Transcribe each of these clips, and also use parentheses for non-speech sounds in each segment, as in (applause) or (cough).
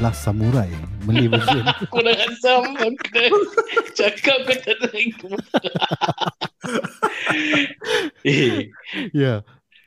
Last Samurai Malay version. (laughs) Aku dah asam Aku dah cakap aku tak nak ikut (laughs) Eh yeah.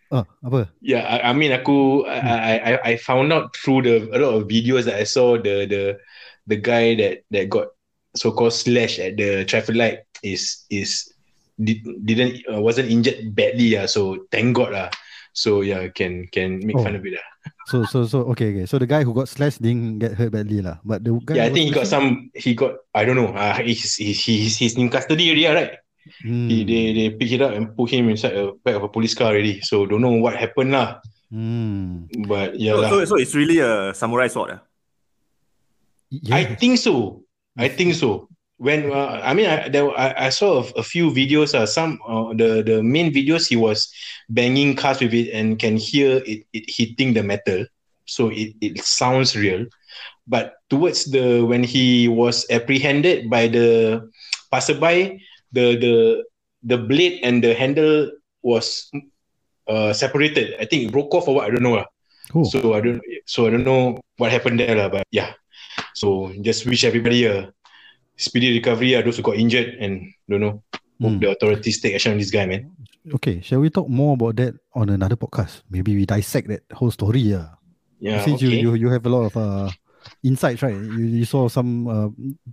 Oh, apa? Yeah, I, I mean aku I, I I found out through the a lot of videos that I saw the the the guy that that got so called slash at the traffic light is is did, didn't uh, wasn't injured badly yeah so thank god lah so yeah can can make Oh. fun of it lah. (laughs) So so so okay okay. So the guy who got slashed didn't get hurt badly lah. But the guy yeah I think he got some he got I don't know uh, he's, he's he's he's in custody already ah, right Hmm. He, they they pick it up and put him inside a back of a police car already. So don't know what happened lah. Hmm. But yeah So, lah. so, so it's really a samurai sword. ah? I Yeah. think so. I think so. When uh, I mean I there I, I saw a, a few videos. Uh, some uh, the the main videos he was banging cars with it and can hear it, it hitting the metal. So it, it sounds real. But towards the when he was apprehended by the passerby, the the the blade and the handle was uh, separated. I think it broke off or what I don't know. So I don't so I don't know what happened there but yeah. So just wish everybody a speedy recovery. Uh, those who got injured and don't know. Hope Hmm. the authorities take action on this guy, man. Okay, shall we talk more about that on another podcast? Maybe we dissect that whole story. Yeah. Yeah. Since okay. you, you you have a lot of uh insights, right? You, you saw some uh,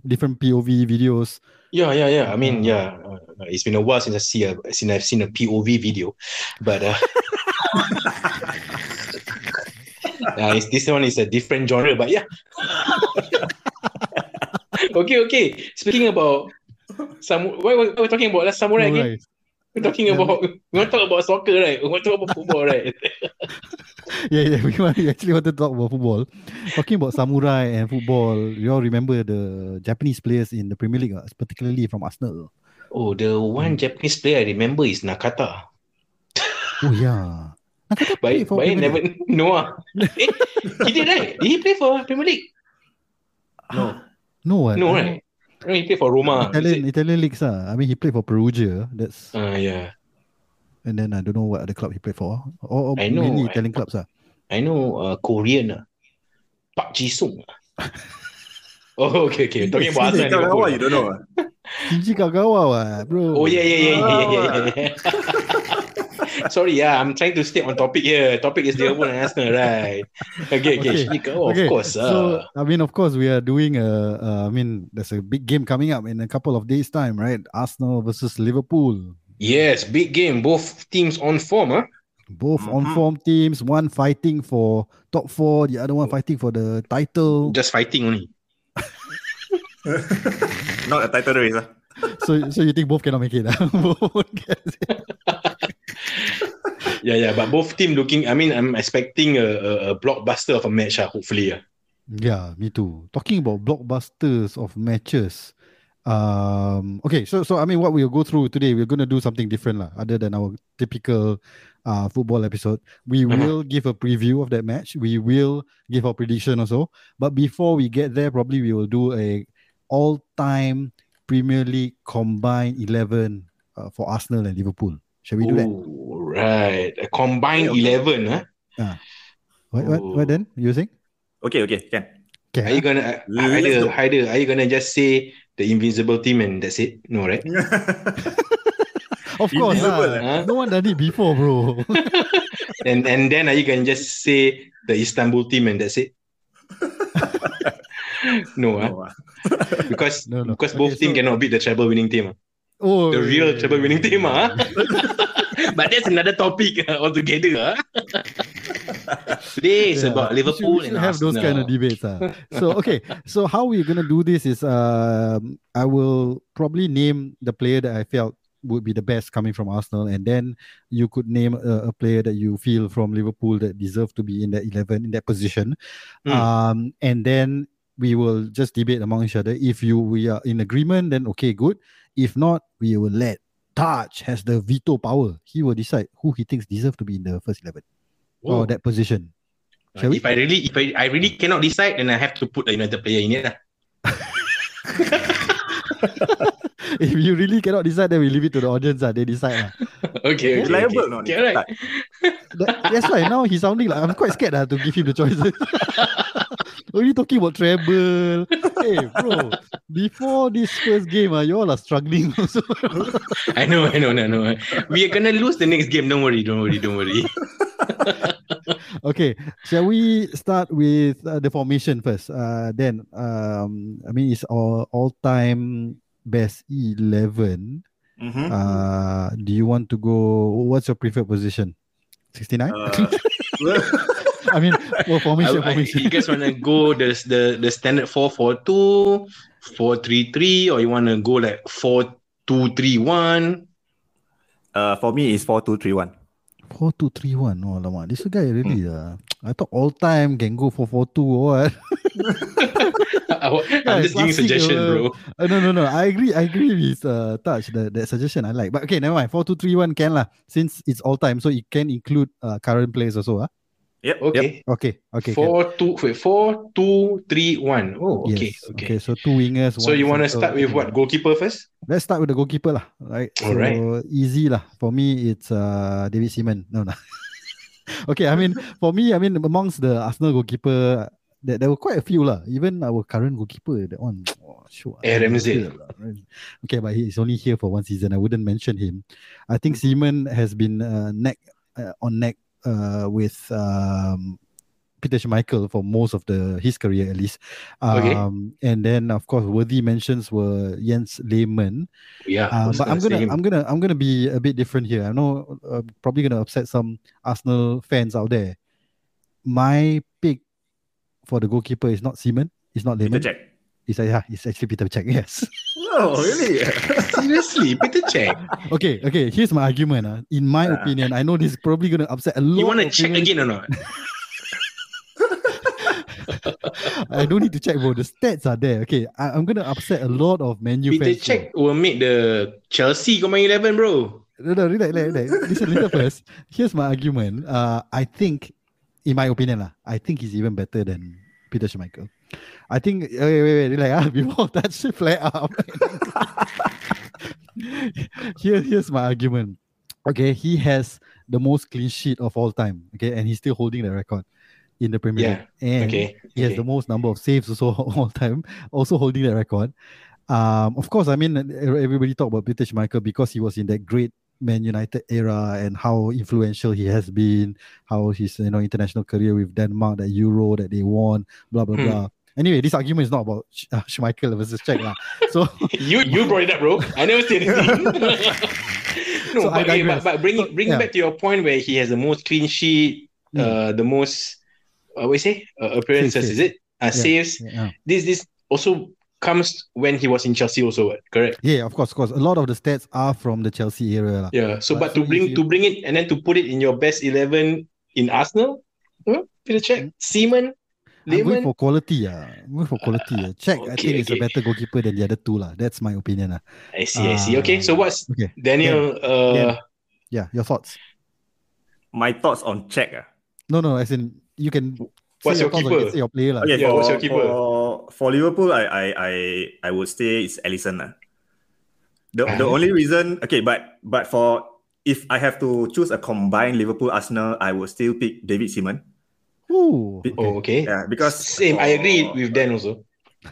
different POV videos. Yeah, yeah, yeah. I mean, Uh, yeah. Uh, it's been a while since I see a since I've seen a POV video, but uh, (laughs) (laughs) uh, this one is a different genre. But yeah. (laughs) okay, okay. Speaking about some, what, what we're talking about? Last samurai again. Alright. We're talking Yeah. about we want to talk about soccer, right? We want to talk about football, right? (laughs) Yeah, yeah. We, want, we actually want to talk about football. Talking about samurai and football, you all remember the Japanese players in the Premier League, uh, particularly from Arsenal. Oh, the one Japanese player I remember is Nakata. (laughs) Oh yeah. Nakata But, played for but I never League. (laughs) know. eh, he did right? Did he play for Premier League? No. No? No, I right? No, he played for Roma. Italian Italian leagues. Uh. I mean, he played for Perugia. That's Ah, yeah. and then I don't know what other club he played for. Or, or I know, mainly I- Italian clubs. Uh. I know uh, Korean. ah. Park Ji-sung. ah. (laughs) oh, okay, okay. Talking about Arsenal. Liverpool. kawan, you don't know. ah? Shinji Kagawa, what, bro. Oh, yeah, yeah, yeah, yeah, yeah, yeah, yeah. (laughs) Sorry, yeah, I'm trying to stay on topic here. Topic is Liverpool and Arsenal, right? Okay, okay. Okay. Shika, oh, Okay, Of course. So Uh, I mean, of course, we are doing a. Uh, I mean, there's a big game coming up in a couple of days' time, right? Arsenal versus Liverpool. yes, big game. Both teams on form, huh? Both Mhm. on form teams. One fighting for top four, the other one fighting for the title. Just fighting only. (laughs) Not a title race. ah. so, so you think both cannot make it? ah? (laughs) Both can- Yeah, yeah, but both team looking. I mean, I'm expecting a, a, a blockbuster of a match. Uh, hopefully, yeah. Yeah, me too. Talking about blockbusters of matches. Um okay, so so I mean what we'll go through today, we're gonna do something different lah, other than our typical uh football episode. We Mhm. will give a preview of that match. We will give our prediction also. But before we get there, probably we will do a all-time Premier League combined 11 uh, for Arsenal and Liverpool. Shall we do that? Right. A combined Okay, okay. 11, huh? What, what, what Oh. then? You think? Okay, okay, can. Okay. Are you gonna uh, Let's either, go. either are you gonna just say the invisible team and that's it? No, right? (laughs) Of course, Invisible, lah. eh? no one done it before, bro. (laughs) and and then are you can just say the Istanbul team and that's it? (laughs) no, huh? No, ah. because No, no. because both Okay, team so- cannot beat the treble winning team. Ah. oh, The real yeah, treble yeah, winning team, yeah. huh? (laughs) but that's another topic uh, altogether. Huh? Today is Yeah, about we should- Liverpool we should and have those kind of debates. ah. So okay, so how we're gonna do this is um I will probably name the player that I felt would be the best coming from Arsenal, and then you could name a, a player that you feel from Liverpool that deserve to be in that eleven in that position. Hmm. Um, and then we will just debate among each other. If you we are in agreement, then okay, good. If not, we will let Taj has the veto power. He will decide who he thinks deserve to be in the first eleven Oh. or that position. Shall we? if I really, if I, I really cannot decide, then I have to put a United player in it. (laughs) if you really cannot decide, then we leave it to the audience. Uh, they decide. lah. (laughs) okay, okay, Reliable okay. no? Okay, alright. That- that's why now he's sounding like I'm quite scared uh, to give him the choices. (laughs) Only talking about treble. Hey, bro. Before this first game, uh, you all are struggling also. (laughs) I know, I know, I know. We are gonna lose the next game. Don't worry, don't worry, don't worry. (laughs) okay, shall we start with uh, the formation first? Uh, then, um, I mean, it's our all-time best eleven. Mhm. Uh, do you want to go? What's your preferred position? Sixty-nine. Uh, (laughs) I mean, for formation, I- I- you guys wanna go the the the standard 4-4-2, 4-3-3, or you wanna go like 4-2-3-1? uh, for me, it's four two three one. Four two three one. Oh, lama. This guy really. Uh, I thought all time can go for four two or what? (laughs) I'm just giving suggestion, uh, bro. Uh, no, no, no. I agree. I agree with uh, Touch. The that suggestion I like. But okay, never mind. Four two three one can lah. Since it's all time, so it can include uh, current players also. Ah, Yep. Yep. Okay. okay, okay. can. Four two wait four two three one. Oh, okay, Yes, okay. So two wingers. So you want to start with what goalkeeper first? Let's start with the goalkeeper lah. Right. So Alright. easy lah. For me, it's uh David Seaman. No, no. (laughs) okay. I mean, for me, I mean, amongst the Arsenal goalkeeper, there, there were quite a few lah. Even our current goalkeeper, that one. (tsk) Oh, sure. Eh, Ramsdale. Okay, but he's only here for one season. I wouldn't mention him. I think Seaman has been uh, neck uh, on neck uh, with um, Peter Schmeichel for most of the his career at least. Um, Okay. And then of course worthy mentions were Jens Lehmann. Yeah, Uh, I was but I'm gonna him. I'm gonna I'm gonna be a bit different here. I know uh, probably gonna upset some Arsenal fans out there. My pick for the goalkeeper is not Seaman. It's not Peter Lehmann. It's uh, yeah, it's actually Peter Cech, Yes. (laughs) Oh, really? (laughs) Seriously, Peter Cech. okay, okay. Here's my argument. Uh. In my Ah. opinion, I know this is probably gonna upset a lot. You want to check again or not? (laughs) I don't need to check, bro. The stats are there. Okay, I, I'm gonna upset a lot of Manu Peter fans. Cech will make the Chelsea combine eleven, bro. No, no, relax, relax, relax. Listen, listen first. Here's my argument. Uh, I think, in my opinion, lah, I think he's even better than Peter Schmeichel. I think. Wait, wait, wait. Relax. Ah, (laughs) before that shit flare up. (laughs) Here, here's my argument. Okay, he has the most clean sheet of all time. Okay, and he's still holding the record in the Premier Yeah, League. And Okay. he has okay. the most number of saves also (laughs) all time, also holding that record. Um, of course, I mean everybody talk about Peter Schmeichel because he was in that great Man United era and how influential he has been, how his you know international career with Denmark, that Euro that they won, blah blah Hmm. blah. Anyway, this argument is not about Sch- uh, Schmeichel versus Cech lah. So (laughs) you you brought it up, bro. I never said anything. (laughs) no, So but, but but bring So, bring yeah. back to your point where he has the most clean sheet, Mm. uh, the most uh, what you say uh, appearances, Saves, is it? Uh, saves. yeah. This this also comes when he was in Chelsea, also, correct? yeah, of course, of course. A lot of the stats are from the Chelsea era. Yeah. So, But but so to bring you- to bring it and then to put it in your best eleven in Arsenal, huh? Peter Cech Seaman, I'm going Lehmann. for quality. Uh. I'm going for quality. Uh. Cech, I okay, think, is a better goalkeeper than the other two. lah. That's my opinion. lah. I see, I see. Okay, so Ah, what's Okay. Daniel? Uh, Then- Yeah, your thoughts? My thoughts on Cech. ah. No, no, as in, you can What's say your keeper? you can your player. lah. Okay, Yeah, for, what's your keeper? For, for Liverpool, I, I I I would say it's Alisson. lah. The the Ah. only reason, okay, but but for if I have to choose a combined Liverpool Arsenal, I would still pick David Seaman. Ooh, okay. oh, okay. Yeah, because Same. I agree with Dan also.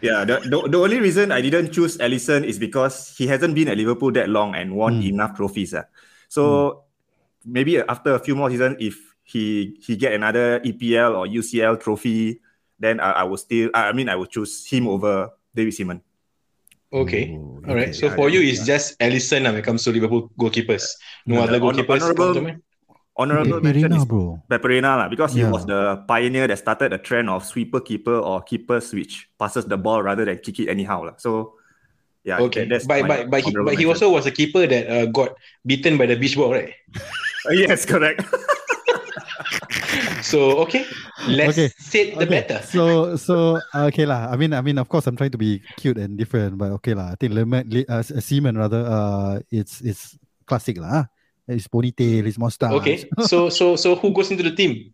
Yeah, the, the, the only reason I didn't choose Alisson is because he hasn't been at Liverpool that long and won Mm. enough trophies. ah. So maybe after a few more seasons, if he he get another EPL or UCL trophy, then I, I will still I mean I will choose him over David Seaman. Okay. Ooh, All right. okay. So yeah, for you, it's just Alisson uh, when it comes to Liverpool goalkeepers. No Yeah, other goalkeepers. honourable- come to mind? Honorable Pepe mention is bro. Pepe Reina lah, because he was the pioneer that started the trend of sweeper keeper or keepers which passes the ball rather than kick it anyhow. lah. So yeah, Okay. that- that's But my but but he, honourable but he also was a keeper that uh, got beaten by the beach ball, right? (laughs) yes, correct. so okay, let's Okay. set the better. So so uh, okay lah. I mean I mean of course I'm trying to be cute and different, but okay lah. I think lemon, le- uh, Seaman rather uh it's it's classic lah. His ponytail, his mustache. Okay, so so so who goes into the team?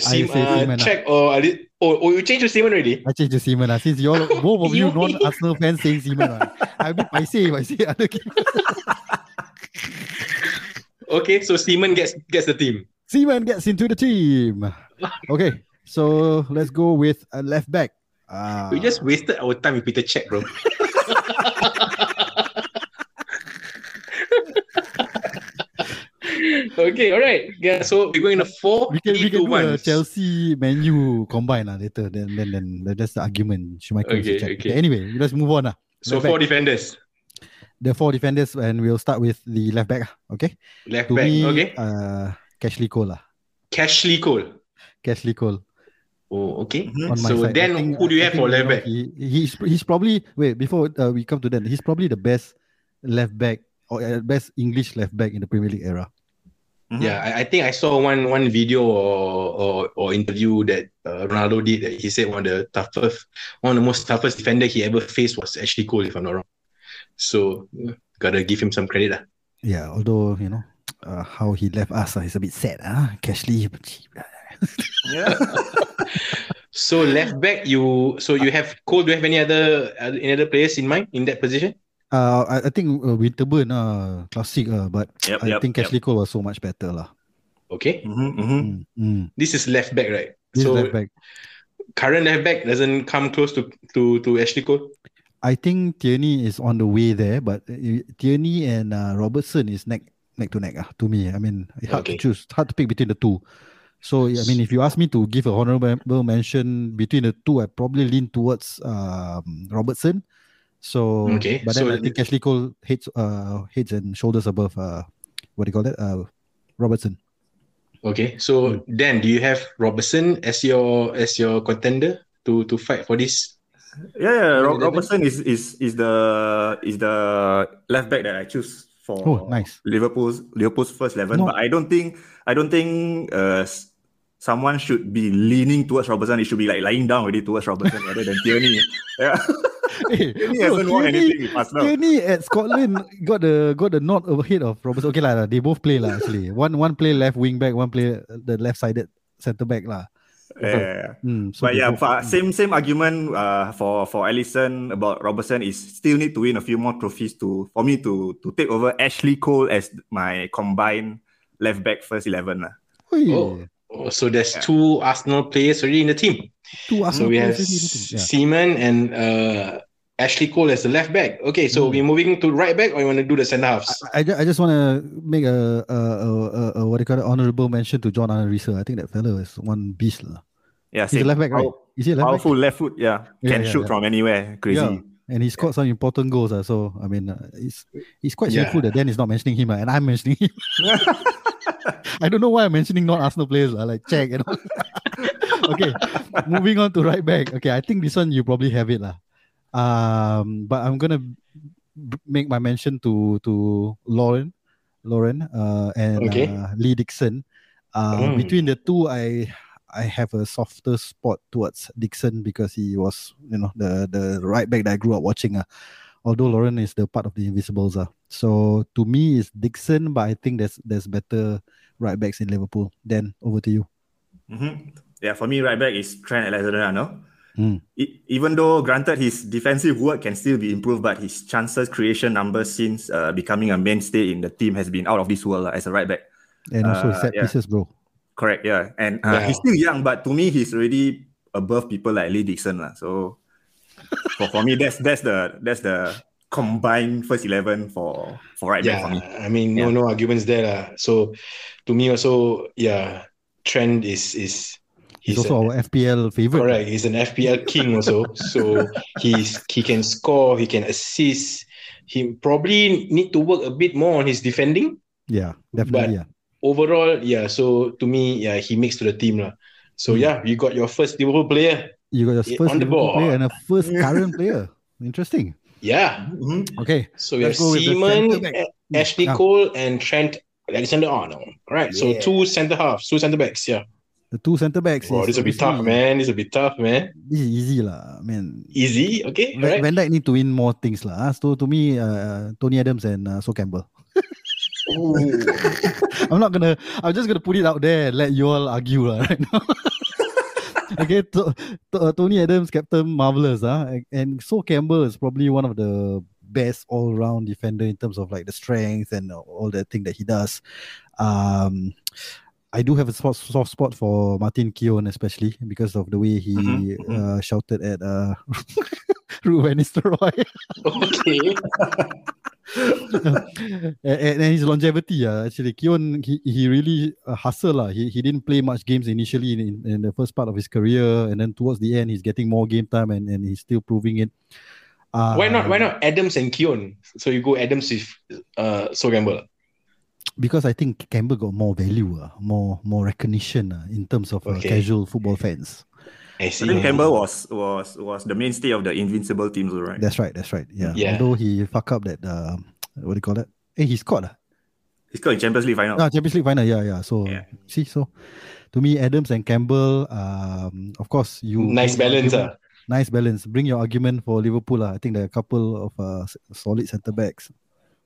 I say uh, Seaman Cech or are it- oh, oh you changed to Simon already? I changed to Seaman lah. Since you all (laughs) both of you You- non Arsenal fans saying Seaman lah. I mean I say I say other. Okay, so Simon gets gets the team. Seaman gets into the team. Okay, so let's go with a left back. Uh, We just wasted our time with Peter Cech, bro. (laughs) (laughs) okay, all right. Yeah, so we're going to four, we can we can do a. Chelsea Manu combine lah later. Then then then that's the argument. Okay, Jack. okay. Anyway, let's move on lah. So Left four back. defenders. The four defenders, and we'll start with the left back. Okay. Left To back. me, okay. uh, Cashley Cole lah. Cashley Cole. Cashley Cole. Oh, okay. Mhm. My So side. Then think- who do you I have for left back? He, he's he's probably wait before uh, we come to that. He's probably the best left back or uh, best English left back in the Premier League era. Mhm. Yeah, I, I think I saw one one video or or, or interview that uh, Ronaldo did. That he said one of the toughest, one of the most toughest defender he ever faced was actually Cole, if I'm not wrong. So yeah, gotta give him some credit, lah. Yeah, although you know uh, how he left us uh, is a bit sad. Ah, Cashley. Yeah. (laughs) So left back, you so you have Cole. Do you have any other uh, any other players in mind in that position? Uh, I, I think uh, Winterburn, uh, classic, uh, but Yep, I yep, think yep. Cole was so much better lah. Okay, Mhm, mhm. Mm, mm. this is left back, right? This so left back. current left back doesn't come close to to to Ashley Cole. I think Tierney is on the way there, but uh, Tierney and uh, Robertson is neck neck to neck. Uh, to me, I mean, hard Okay. to choose, hard to pick between the two. So I mean, if you ask me to give a honorable mention between the two, I probably lean towards um, Robertson. So, Okay, but then so I think Ashley Cole heads uh, heads and shoulders above uh, what do you call that? Uh, Robertson. Okay, so Hmm. Dan, do you have Robertson as your as your contender to to fight for this? Yeah, yeah. Ro- Robertson is is is the is the left back that I choose for Oh, nice. Liverpool's Liverpool's first eleven. No. But I don't think I don't think uh someone should be leaning towards Robertson. It should be like lying down already towards Robertson rather than Tierney. (laughs) Yeah, (laughs) Hey, bro, hasn't won Tierney- anything with. Tierney at Scotland got the got the nod ahead of Robertson. Okay lah, they both play lah actually. One one play left wing back, one play the left sided centre back lah. Yeah. Hmm, so But yeah, both- fa- same same argument uh, for for Alisson about Robertson is still need to win a few more trophies to for me to to take over Ashley Cole as my combined left back first eleven lah. Oh. Oh, so there's Yeah. two Arsenal players already in the team. two So we have players already in the team. Yeah. Seaman and uh, Ashley Cole as the left back. Okay, so Hmm. we're moving to right back, or you want to do the centre halves? I, ju- I just want to make a, a, a, a, a what do you call it honorable mention to John Arne Riise. I think that fellow is one beast lah. Yeah, He's a left back, right? Pow- Is he a left back? Powerful left foot, yeah. Yeah, Can yeah, shoot yeah. from anywhere. Crazy. Yeah. And he scored some important goals. Uh, so I mean, uh, it's it's quite Yeah. shameful that Dan is not mentioning him, uh, and I'm mentioning him. (laughs) I don't know why I'm mentioning non Arsenal players, uh, like Cech and (laughs) all. okay, moving on to right back. Okay, I think this one you probably have it, lah. Um, but I'm gonna b- make my mention to to Lauren, Lauren, uh, and Okay. uh, Lee Dixon. Uh, Mm. Between the two, I I have a softer spot towards Dixon because he was, you know, the the right back that I grew up watching. Uh. Although Lauren is the part of the Invisibles. Uh. So to me, it's Dixon, but I think there's there's better right backs in Liverpool. Then over to you. Mhm. Yeah, for me, right back is Trent Alexander-Arnold. Mm. E- even though, granted, his defensive work can still be improved, but his chances creation numbers since uh, becoming a mainstay in the team has been out of this world uh, as a right back. And also Uh, set yeah. pieces, bro. Correct, yeah. And uh, Yeah. he's still young, but to me, he's already above people like Lee Dixon. lah. So for, for me, that's that's the that's the combined first eleven for for right back yeah, for me. I mean, no, Yeah. no arguments there. lah. So, to me also, yeah, Trent is is He's, he's also a- our FPL favorite. correct. He's an FPL king also. so he's he can score, he can assist. He probably need to work a bit more on his defending. Yeah, definitely. yeah. Overall, yeah. So to me, yeah, he makes to the team lah. So Hmm. yeah, you got your first Liverpool player. You got your first on the Liverpool player ball. and a first current player. Interesting. Yeah. Mhm. Okay. So we have Let's go with the Seaman, centre back. A- Ashley Ah. Cole, and Trent Alexander Arnold. All right, so Yeah. two center halves, two center backs. Yeah. The two centre backs. Wow, is this will be tough, man. This will be tough, man. This is easy lah. I mean, Easy. Okay. All Van, right. Van Dijk need to win more things lah. ah. So to me, uh, Tony Adams and uh, So Campbell. (laughs) I'm not gonna. I'm just gonna put it out there and let you all argue lah right now. (laughs) okay, to, to, uh, Tony Adams, Captain Marvelous, ah, and- So Campbell is probably one of the best all-round defender in terms of like the strength and all the thing that he does. Um, I do have a soft, soft spot for Martin Keown, especially because of the way he Mhm, mhm. Uh, shouted at uh, (laughs) Ruud van Nistelrooy. okay. (laughs) (laughs) and, and his longevity, uh, actually, Keown, he, he really uh, hustle. Uh. He, he didn't play much games initially in, in the first part of his career, and then towards the end, he's getting more game time and, and he's still proving it. Uh, Why not? Why not Adams and Keon? So you go Adams with uh So Campbell. Because I think Campbell got more value, uh, more more recognition uh, in terms of uh, Okay. casual football fans. I I see. think Campbell was was was the mainstay of the invincible teams, right? That's right. That's right. Yeah. Yeah. Although he fuck up that uh, what do you call that? Hey, he scored. Uh. He's got in Champions League final. Ah, Champions League final. Yeah, yeah. So Yeah. see, so to me, Adams and Campbell. Um, of course, you Nice balance, argument- ah. Nice balance. Bring your argument for Liverpool. Uh. I think there are a couple of uh, solid centre backs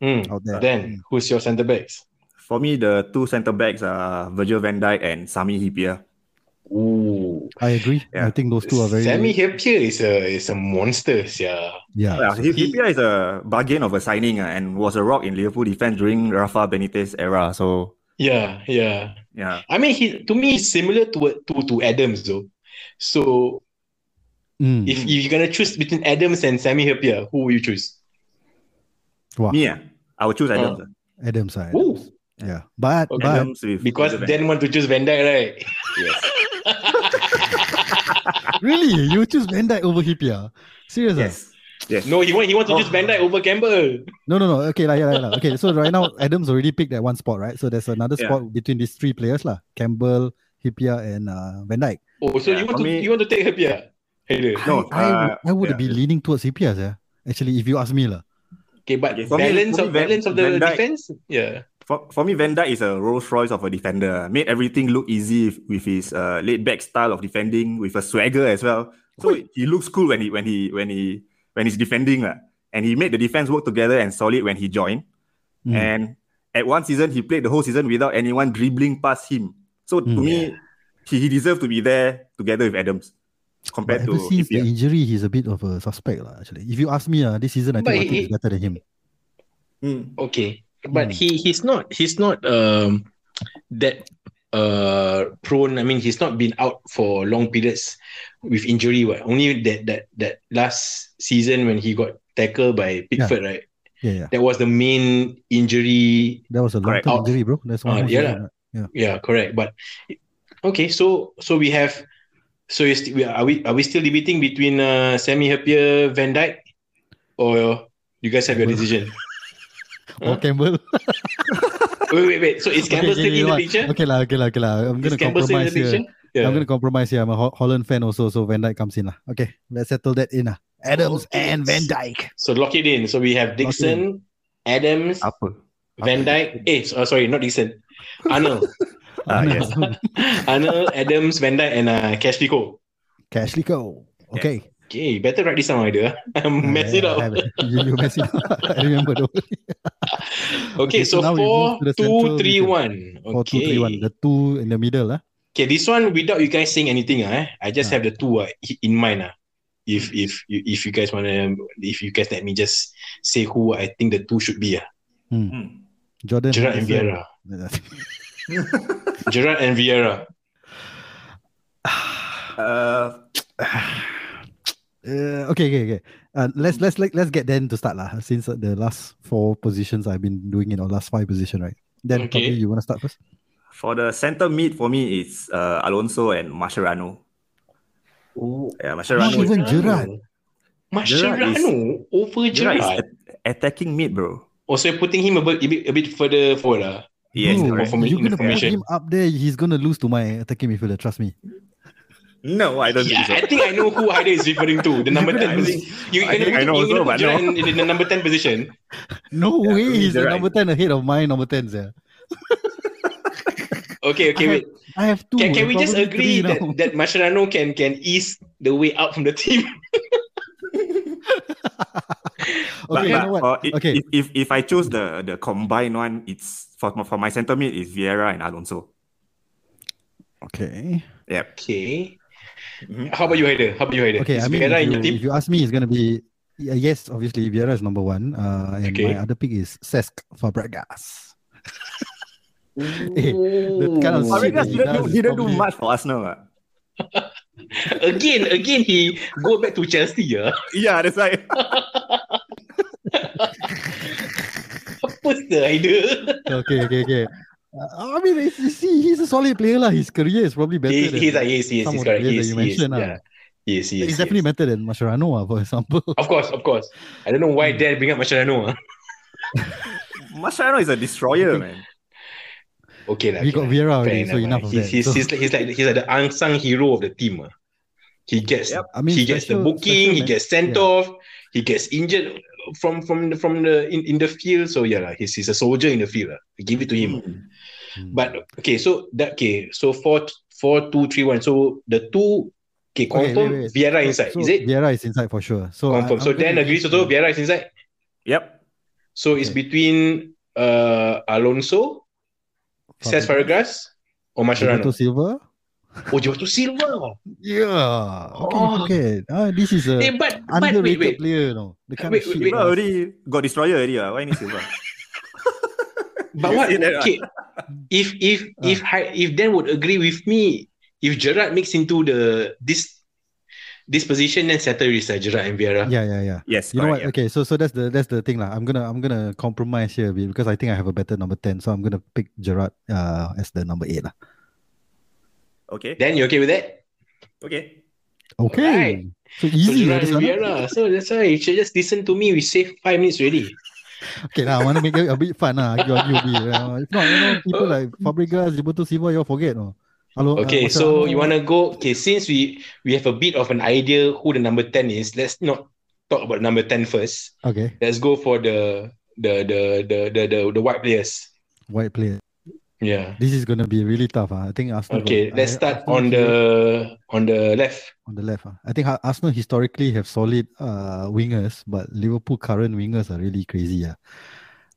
Hmm. out there. Then who's your center backs? For me, the two centre backs are Virgil van Dijk and Sami Hyypiä. Ooh. I agree. Yeah. I think those two are very. Sami Hyypiä is a is a monster, yeah. Yeah. Yeah, Hy- Hyypiä is a bargain of a signing uh, and was a rock in Liverpool defense during Rafa Benitez era. So Yeah, yeah. yeah, I mean, he to me he's similar to to to Adams though. So Mm. if, if you're gonna choose between Adams and Sami Hyypiä, who will you choose? Wow. me, uh, I would choose Adams. uh. Adams. Uh, Ooh. Adams. Yeah. But Okay. but Adams with Because Virgil van Dan want to choose Van Dijk, right? Yes. (laughs) really, you choose Van Dijk over Hyypiä? Serious? ah? Yes. Yes. No, he want he want to Oh. choose Van Dijk over Campbell. No, no, no. Okay, lah, yeah, yeah, lah. Okay, so right now Adams already picked that one spot, right? So there's another Yeah. spot between these three players, lah. Campbell, Hyypiä, and uh, Van Dijk. Oh, so Yeah, you want to me- you want to take Hyypiä? Hey, No, I, I, would- uh, I would yeah. be leaning towards Hyypiä, yeah. Actually, if you ask me, lah. Okay, but Okay, for me- balance of me, Van- balance of the Van Dijk- defense, yeah. For, for me, Van Dijk is a Rolls Royce of a defender. Made everything look easy with- with his uh, laid back style of defending, with a swagger as well. So he looks cool when he when he when he when he's defending, lah. And he made the defense work together and solid when he joined. Mm. And at one season, he played the whole season without anyone dribbling past him. So to Mm. me, he, he deserved to be there together with Adams compared ever to since the injury, he's a bit of a suspect, lah. Actually, if you ask me, uh, this season I But think Matip he- is better than him. Mm. Okay, but Hmm. he he's not he's not um that uh prone. I mean, he's not been out for long periods with injury. What only that that that last season when he got tackled by Pickford, right? Yeah, yeah. That was the main injury. That was a long term injury, bro. That's one. Uh, yeah right? Yeah, correct. But okay, so so we have. So is, we are we are we still debating between uh, Sami Hyypiä, Van Dijk, or you guys have your decision? (laughs) Or Campbell. (laughs) wait, wait, wait. So is Campbell Okay, still okay, in the what? picture? Okay, lah, okay, lah, okay, lah. I'm gonna Campbell still in compromise the here. Yeah. I'm gonna compromise here. I'm a Holland fan also, so Van Dijk comes in lah. Okay, let's settle that in lah. Adams Okay. and Van Dijk. So lock it in. So we have Dixon, Adams, Apa? Van Dijk. Eh, so, uh, sorry, not Dixon. Arnold, (laughs) Ah, yes. (laughs) Arnold, Adams, Van Dijk, and uh, Cashley Cole. Cashley Cole. Okay. Okay, better write this down, either. (laughs) Mess it Yeah, up. It. You, you mess it up. (laughs) I remember though. (laughs) Okay, Okay, so so, four, two, three, one. Four, two, Okay. three, one. The two in the middle, ah. Okay, this one without you guys saying anything, ah, eh? I just Ah. have the two uh, in mind. Uh, if if you if you guys wanna if you guys let me just say who I think the two should be. Uh. Mm. Jordan. Gerard and. Vieira. Gerard and Vieira. Uh, Uh, okay, okay, okay. Uh, let's let's like let's get then to start lah. Since uh, the last four positions I've been doing in our last five position, right? Then Okay. probably you wanna start first. for the center mid, for me, it's uh, Alonso and Mascherano. Oh, yeah, Mascherano. Not even is, Gerrard. Mascherano over Gerrard is Gerrard. at- attacking mid, bro. Also putting him a bit, a bit, a bit further forward. Uh. Yes, Bro, you're gonna put him up there. He's gonna lose to my attacking midfielder. Trust me. No, I don't Yeah, think so. I think I know who Haider is referring to. The number (laughs) 10 position. You, you're I gonna think put, I know you're also, put but Gerrard no. in, in the number 10 position. No Yeah, way. He's the Gerrard number ten ahead of my number ten. Yeah. (laughs) Okay, okay, I wait. I have two. Can, can we just agree that, now. that Mascherano can can ease the way out from the team? (laughs) okay, you but, know what? uh, i- Okay. If, if if I choose the the combined one, it's for for my center mid is Vieira and Alonso. Okay. Yep. Okay. Mhm. How about you, Haider? How about you, Haider? Okay, Is I mean, Vieira if in you, your team? if you ask me, it's gonna be yeah, yes, obviously Vieira is number one. Uh, and Okay. my other pick is Cesc Fabregas. (laughs) Eh, the kind of Fabregas he didn't, do, does is didn't do much for Arsenal. ah. (laughs) again, again, he go back to Chelsea. Yeah. (laughs) Yeah, that's right. Apa the idea? Okay, okay, okay. Uh, I mean, you see, he's a solid player lah. His career is probably better. He, than he's like, yes, yes, some he's of the correct. players that you yes, mentioned, ah. yeah. Yes, yes, he's yes. definitely better than Mascherano, ah, for (laughs) example. Of course, of course. I don't know why. Dan bring up Mascherano. ah. (laughs) Mascherano is a destroyer, man. Okay, lah. We okay got lah. Vieira Fair already, so enough enough, ah. of he's, that. He's, So- he's, like, he's like he's like the unsung hero of the team. ah. He gets Yep. I mean, he gets the booking, special he gets sent yeah. off, he gets injured from from the, from the in, in the field. So yeah, he's, he's a soldier in the field. lah. Give it to him. Hmm. But okay, so that okay, so four four two three one. So the two okay, Okay, confirm wait, wait. Vieira inside. so is it? Vieira is inside for sure. So Confirm. I- so I'm Dan gonna agrees give also Vieira is inside. Yep. So it's between uh Alonso, Cesc Fabregas, or Mascherano. Gilberto Silva. Oh, Gilberto Silva. Yeah. Okay, Oh. okay. Ah, this is a Eh, but but wait underrated wait. player, no. The kind Wait, of shit. wait, Silva already got destroyer already. ah. Why need Silva? (laughs) But what? say that, ah. Okay, if if Ah. if Hi- if Dan would agree with me, if Gerrard makes into the this this position, then settle is uh, Gerrard and Vieira. Yeah, yeah, yeah. Yes. You know what? correct, Okay, so so that's the that's the thing lah. I'm gonna I'm gonna compromise here a bit because I think I have a better number ten. So I'm gonna pick Gerrard uh as the number eight lah. Okay. Dan, you okay with that? Okay. Okay. Alright. So So easy. Lah, and one. Vieira. So that's why you should just listen to me. We save five minutes already. Okay, now I want to make it a bit fun lah. Argue a bit. Uh, if not, you know, people like Fabregas, Gilberto Silva, you all forget. No. Hello. Okay, so you wanna go? Okay, since we we have a bit of an idea who the number ten is, let's not talk about number 10 first. Okay, Let's go for the the the the the the, the white players. white player. Yeah. This is gonna be really tough. Ah, I think Arsenal. Okay, got- let's I- start Arsenal on the on the left. on the left. ah. I think Arsenal historically have solid uh, wingers, but Liverpool current wingers are really crazy. Yeah.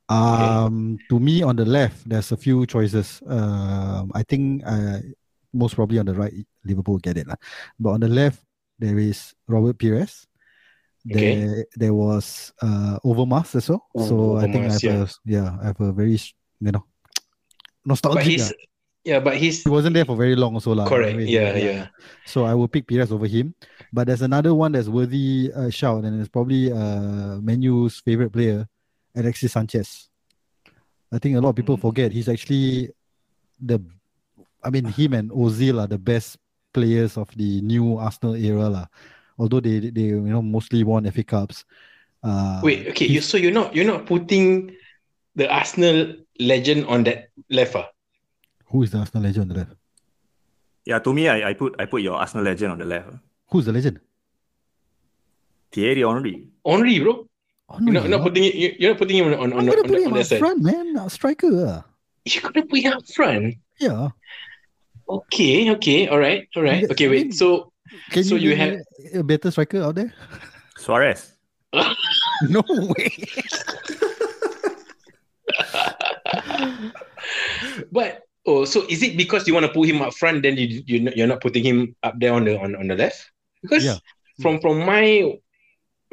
Um, to me on the left, there's a few choices. Um, I think uh, most probably on the right, Liverpool get it lah. But on the left, there is Robert Pires. Okay. There, there was uh, Overmars as well. Oh, so I think I Overmars, have a yeah, I have a very you know But nostalgic. he's ah. yeah, but he's He wasn't there for very long also lah. correct. Anyway, Yeah, yeah. so I will pick Pires over him. But there's another one that's worthy uh, shout, and it's probably uh, Manu's favorite player, Alexis Sanchez. I think a lot of people Mm. forget he's actually the, I mean, him and Ozil are the best players of the new Arsenal era lah. Although they they you know mostly won FA Cups. Uh, Wait, okay. You, so you're not you're not putting the Arsenal legend on that left. ah? who is the Arsenal legend on the left? Yeah, to me, I, I put I put your Arsenal legend on the left. Who's the legend? Thierry Henry. Henry, bro. Oh, You're not, not putting it. you- You're not putting him on on on, I'm on, gonna put the- him on up front, man. Uh, striker. ah. You're gonna put him up front. Yeah. Okay, okay, all right, all right. Okay, wait. mean- So Can So you, you name me a better striker out there? Suarez. (laughs) No way. (laughs) (laughs) But oh, so is it because you want to put him up front, then you you you're not putting him up there on the on, on the left? Because Yeah. from from my,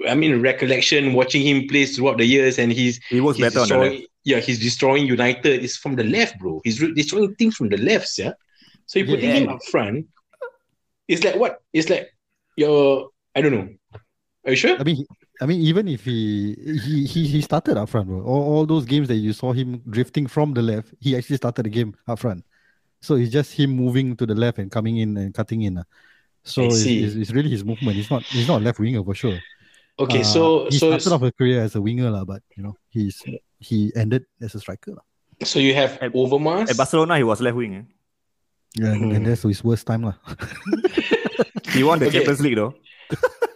I mean recollection, watching him play throughout the years, and he's He works better on the destroying, left. yeah, he's destroying United. It's from the left, bro. He's re- destroying things from the left, yeah. So you're putting Yeah. him up front. It's like what? It's like your I don't know. Are you sure? I mean, I mean, even if he he he, he started up front, bro. All, all those games that you saw him drifting from the left, he actually started the game up front. So it's just him moving to the left and coming in and cutting in. ah. So it's, it's, it's really his movement. He's not he's not a left winger for sure. Okay, Uh, so he so started off a career as a winger, lah, but you know he's he ended as a striker. lah. so you have At- Overmars. At Barcelona, he was left wing. eh? Yeah, and, and Mhm. that's his worst time, lah. (laughs) He won the Okay. Champions League though. (laughs)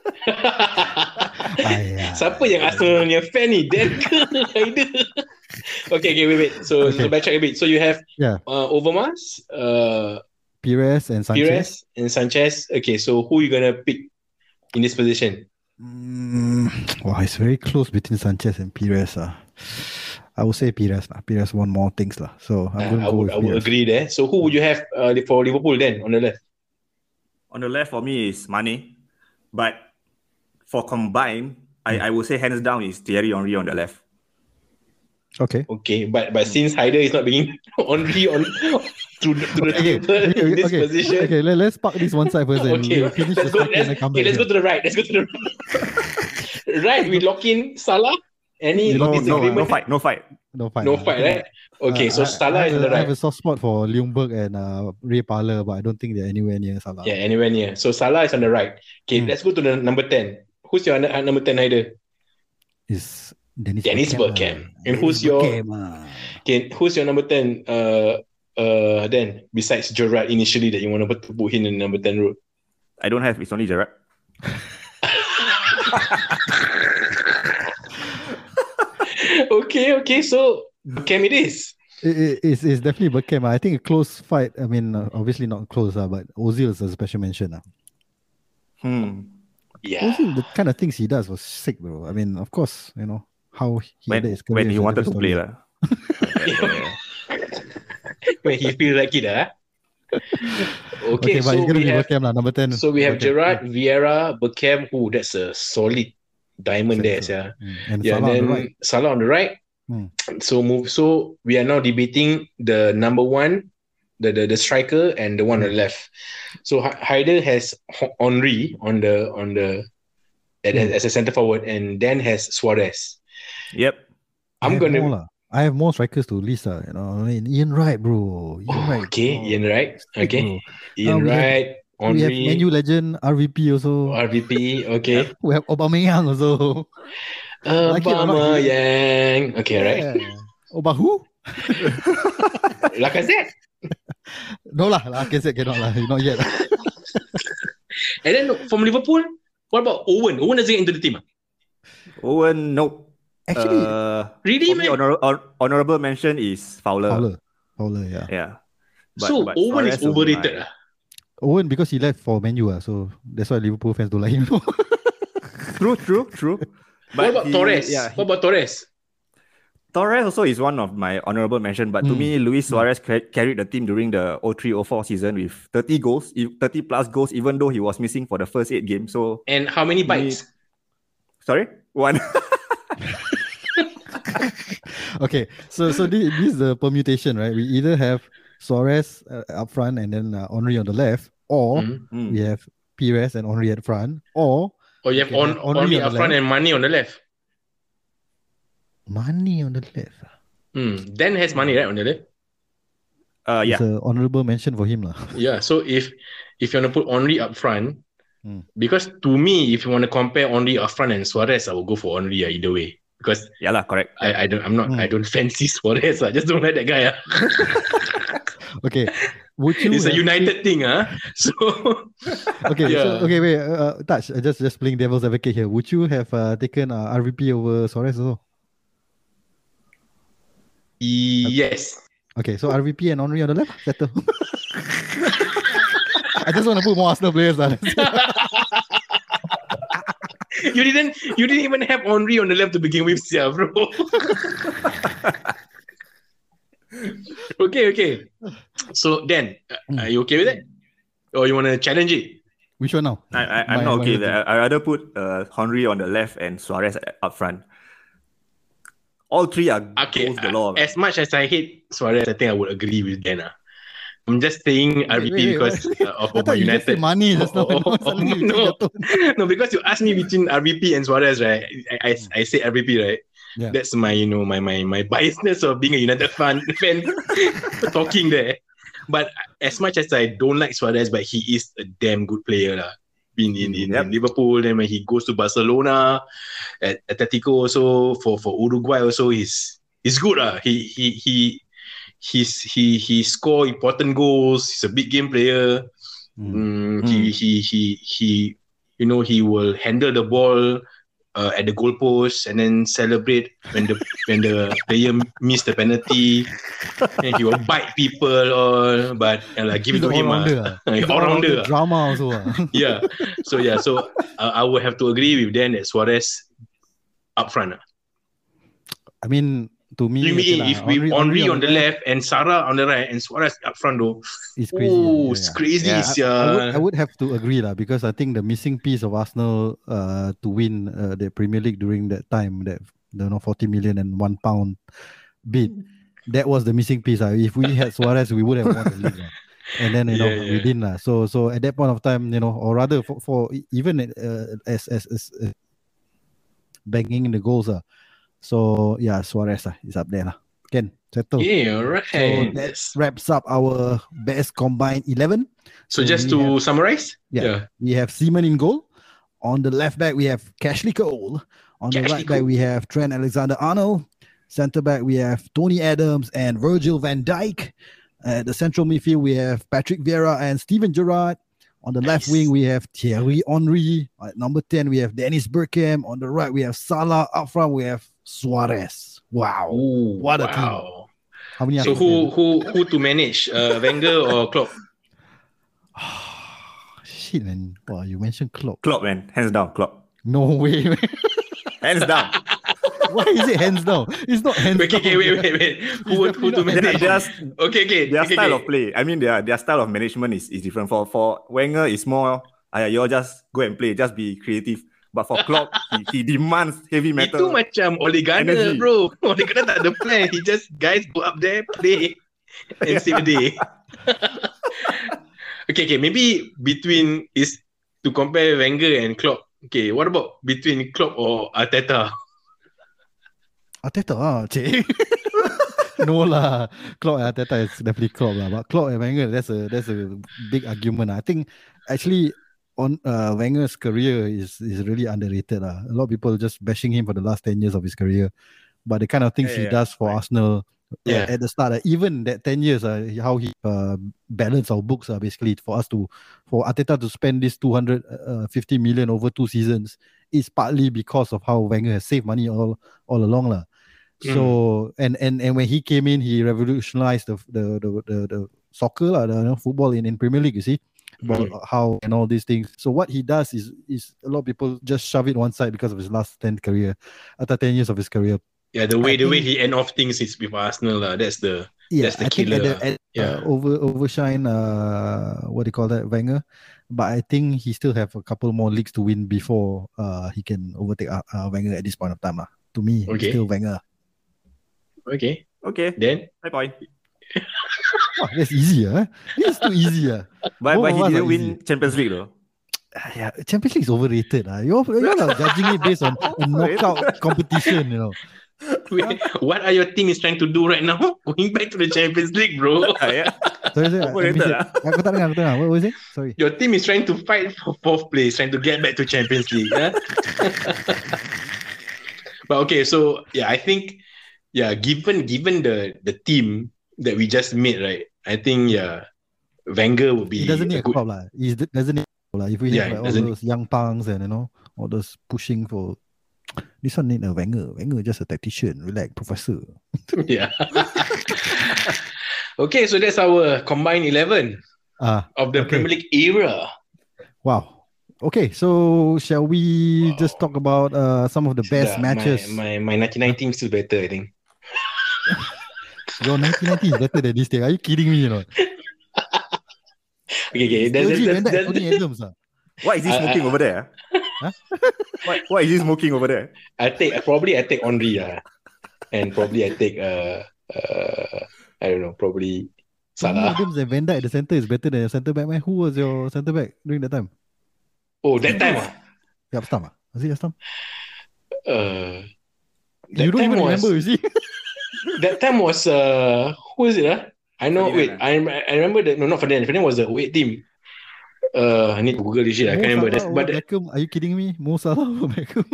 Siapa yang Arsenal punya fan ni? Dan ke Haider? okay, okay, wait, wait. So, Okay. so backtrack a bit. So you have Yeah. uh, Overmars, uh, Pires and Sanchez. Pires, and Sanchez. Okay, so who you gonna pick in this position? Mm, wow, it's very close between Sanchez and Pires. Uh. I would say Pires. lah. Pires won more things. lah. So I'm Uh, going to I go would, with I would Pires. agree there. So who would you have uh, for Liverpool then on the left? On the left for me is Mane, but for combined, I, I would say hands down is Thierry Henry on the left. Okay. Okay, but but since Haider is not being (laughs) only on to, the- to the Okay, table okay, this okay, position. okay, let, let's park this one side first and Okay, we'll finish the let's go. Let's, and come okay, let's go to the right. Let's go to the right. (laughs) Right, we lock in Salah. Any No, no, no fight, no fight. No fight. No fight, right? Okay, Uh, so Salah I, is on have the a- I have a soft spot for Ljungberg and uh, Ray Parlour, but I don't think they're anywhere near Salah. Yeah, anywhere near. So Salah is on the right. Okay, Hmm. let's go to the number ten. Who's your n- number ten, Haider? Is Dennis, Dennis Bergkamp, Bergkamp. And who's your- Bergkamp, ah. Okay, who's your number ten? Uh, uh, then besides Gerrard initially that you want to put, to put him in number ten row. I don't have. It's only Gerrard. (laughs) okay, okay. So Cam it is. It, it, it's, it's definitely Bergkamp. ah. I think a close fight. I mean, uh, obviously not close, uh, but Ozil is a special mention. Uh. Hmm. Yeah. Ozil, the kind of things he does was sick, bro. I mean, of course, you know how he When, his when he wanted to play. lah. (laughs) when he feels like it, huh? (laughs) Okay, Okay, but so we be have lah, number ten. so we have Bergkamp. Gerard, Vieira, Bergkamp. Who that's a solid diamond there, Central. yeah. Mm, And Yeah, Salah on then the right. Salah on the right. Hmm. So move. So we are now debating the number one, the the, the striker, and the one on the Hmm. left. So H- Haider has Ho- Henry on the on the as, Hmm. as a center forward, and then has Suarez. Yep. I I'm have gonna. more. I have more strikers to list. Uh, you know, I mean, Ian Wright, bro. Ian Oh, Wright. okay, bro. Ian Wright. Sick, Okay, bro. Ian we have- Wright, We have Henry, Manu legend RVP also. RVP. (laughs) Okay, We have Aubameyang also. Like it or not, Obama Yang. Okay, right. Yeah. Oh, but who? Lacazette. (laughs) No lah, lah, Lacazette cannot lah. Not yet. (laughs) And then from Liverpool, what about Owen? Owen doesn't get into the team. ah? Owen, nope. Actually, uh, Really, man? honor- hon- honorable mention is Fowler. Fowler. Fowler, yeah. Yeah. so Owen is overrated. my- ah. Owen because he left for Manu, uh, so that's why Liverpool fans don't like him. (laughs) True, true, true. What about he- Torres? Yeah, What about Torres? Torres also is one of my honorable mention, but to Mm. me, Luis Suarez ca- carried the team during the 03-04 season with 30 goals, e- 30 plus goals, even though he was missing for the first eight games. So, And how many bites? sorry, one. (laughs) okay, so so this, this is the permutation, right? We either have Suarez uh, up front and then uh, Henry on the left, or Mhm. Mm. we have Pires and Henry at front, or Or you have Okay, on, then Henry only on up front left. and Mane on the left. Mane on the left. Hmm. Dan has Mane right on the left. Uh, yeah. It's a honorable mention for him, lah. (laughs) Yeah. So if if you want to put Henry up front, Hmm. because to me, if you want to compare Henry up front and Suarez, I will go for Henry uh, either way. Because Yeah, lah, correct. I, I don't I'm not Hmm. I don't (laughs) fancy Suarez. I just don't like that guy. ah. (laughs) Okay, would you? it's a have United thing, huh? So Okay, Yeah. so, okay, wait. Uh, touch. uh, Just just playing devil's advocate here. Would you have uh, taken uh, RVP over Suarez also? Yes. Okay, so RVP and Henry on the left, settle. (laughs) I just want to put more Arsenal players. lah. (laughs) you didn't you didn't even have Henry on the left to begin with, yeah, bro. (laughs) okay, okay. So then, uh, are you okay with it, Or you want to challenge it? Which one now? I, I, I'm My- not okay with that. I, I rather put uh, Henry on the left and Suarez up front. All three are Okay. goals uh, galore. as much as I hate Suarez, I think I would agree with Dan. ah. I'm just saying RVP wait, wait, because wait. uh, of, (laughs) I of you United. money just now. (laughs) Oh, oh, Now suddenly you no. change your tone. no, because you asked me between RVP and Suarez, right? I, I, I say RVP, right? Yeah. That's my, you know, my my my biasness of being a United fan (laughs) fan talking there. But as much as I don't like Suarez, but he is a damn good player, lah. Been in, in, Yep. in Liverpool, then when he goes to Barcelona, at Atletico also for for Uruguay also, he's he's good, lah. He he he he's he he score important goals. He's a big game player. Mm. Mm, he, he he he you know he will handle the ball uh, at the goalpost and then celebrate when the when the player miss the penalty. and he will bite people all, but uh, like give it to him. ah. (laughs) He's an all-rounder. all-rounder Drama also. ah. (laughs) yeah. So yeah. So uh, I would have to agree with Dan that Suarez up front. ah. I mean, to me, You okay mean lah, if we Henry, on the left and Salah on the right and Suarez up front though? it's crazy. Oh, yeah, it's yeah. crazy, Yeah, I, sia. I would, I would have to agree lah because I think the missing piece of Arsenal uh, to win uh, the Premier League during that time, that you know, 40 million and one pound bid, that was the missing piece. ah. If we had (laughs) Suarez, we would have won the league. ah. And then you know Yeah, we didn't lah. So so at that point of time, you know, or rather for, for even uh, as as, as uh, banging the goals ah. So yeah, Suarez ah, is up there lah. Ken, settle. Yeah, alright. So that wraps up our best combined 11. So So just to summarize, Yeah. We have Seaman in goal. On the left back, we have Cashley Cole. On the Cashley right back, we have Trent Alexander Arnold. Center back, we have Tony Adams and Virgil van Dijk. At the central midfield, we have Patrick Vieira and Steven Gerrard. On the left wing, we have Thierry Henry. At number 10, we have Dennis Bergkamp. On the right, we have Salah. Up front, we have Suarez. Wow. Ooh, What a team. wow. How many So who who who to manage? Uh, Wenger or Klopp? (sighs) Shit, man. Wow, you mentioned Klopp. Klopp, man. Hands down, Klopp. No way, man. Hands down. (laughs) (laughs) Why is it hands down? It's not hands Okay, down. okay, wait, wait, wait. Who would who to manage? their, Okay, okay. their okay, style okay. of play. I mean, their their style of management is, is different. For for Wenger, it's more, uh, you all just go and play, just be creative. But for Klopp, (laughs) he, he demands heavy Itu metal. macam Ole Gunnar Energy. bro. (laughs) Ole Gunnar tak ada plan. He just guys go up there play and save the day. okay, okay. Maybe between is to compare Wenger and Klopp. Okay, what about between Klopp or Arteta? Arteta ah, cik. (laughs) no lah. Klopp and Arteta is definitely Klopp lah. But Klopp and Wenger, that's a that's a big argument. lah. I think actually on uh, Wenger's career is is really underrated. lah. A lot of people are just bashing him for the last 10 years of his career. But the kind of things Yeah, he yeah, does for right. Arsenal uh, Yeah. at the start, uh, even that 10 years, uh, how he uh, balanced our books uh, basically for us to, for Arteta to spend this 250 million over two seasons is partly because of how Wenger has saved money all all along. lah. So and and and when he came in, he revolutionized the the the the, the soccer lah, the you know, football in, in Premier League. You see about how and all these things. So what he does is is a lot of people just shove it one side because of his last ten career, after ten years of his career. Yeah, the way I the way he end off things is with Arsenal lah. That's the Yeah, That's the I think killer, at the, at, yeah. uh, over overshine. Uh, what do you call that, Wenger? But I think he still have a couple more leagues to win before uh he can overtake uh, uh, Wenger at this point of time. lah. To me, Okay. still Wenger. Okay. Okay, Then high point. Wow, that's easy, ah. This is too easy, ah. But, Both but he didn't are win easy. Champions League though. Ah, yeah, Champions League is overrated. Ah, you're you're like judging it based on a (laughs) knockout competition. You know. wait, what are your team is trying to do right now? (laughs) Going back to the Champions League, bro. (laughs) Ah, yeah. Sorry, sorry. Overrated, missed it. ah. Aku tak dengar, aku tak dengar. What was it? Sorry. Your team is trying to fight for fourth place, trying to get back to Champions League. huh? but okay, so yeah, I think yeah, given given the the team that we just made, right? I think yeah, Wenger would be He doesn't need a good. club lah. He doesn't need a club lah. If we Yeah, have like, all those young punks and you know all those pushing for. This one need a Wenger. Wenger just a tactician. Relax, professor. (laughs) yeah. (laughs) okay, so that's our combined eleven Ah, of the Okay. Premier League era. wow. Okay, so shall we just talk about uh, some of the best Yeah, matches? My my, my 99 team is still better, I think. Your 1990 is better than this thing. Are you kidding me? You know? Okay, okay. That's, that's, that's, Tony Adams. ah. What is he smoking I- over there? Huh? (laughs) what, what is he smoking over there? I take probably I take Henri uh, and probably I take uh uh I don't know probably Tony Salah. Adams and Van Dijk at the center is better than your center back, man. Who was your center back during that time? Oh, that time ah, Yapstam. ah? Was it Yapstam? uh, You don't even was remember, you see? That time was uh who is it ah? I know. Wait, Ferdinand, I I remember that. No, not Ferdinand. Ferdinand was the away team. Uh, I need to Google this shit. I Mo can't remember. That's, but Beckham. Are you kidding me? Mo Salah over Beckham.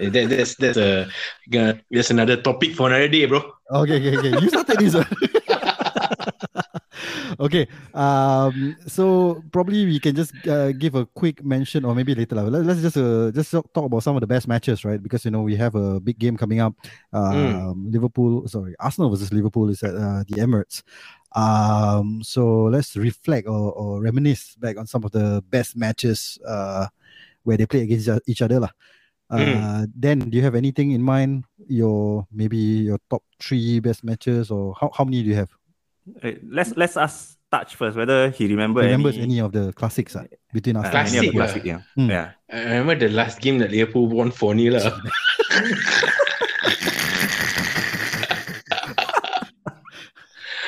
that, that's that's a uh, that's another topic for another day, bro. okay, okay, okay. You started this one. (laughs) okay. Um. So probably we can just uh, give a quick mention, or maybe later. Let, us just uh, just talk about some of the best matches, right? Because you know we have a big game coming up. Um, Liverpool, sorry, Arsenal versus Liverpool is at uh, the Emirates. Um. So let's reflect or, or reminisce back on some of the best matches. Uh, where they play against each other, lah. Uh, Then, do you have anything in mind? Your maybe your top three best matches, or how, how many do you have? Let's let's ask Touch first whether he remember Remembers any, any of the classics uh, between us? uh, any of the Classic lah. classic, yeah. Hmm. yeah. I remember the last game that Liverpool won 4 0 lah. (laughs)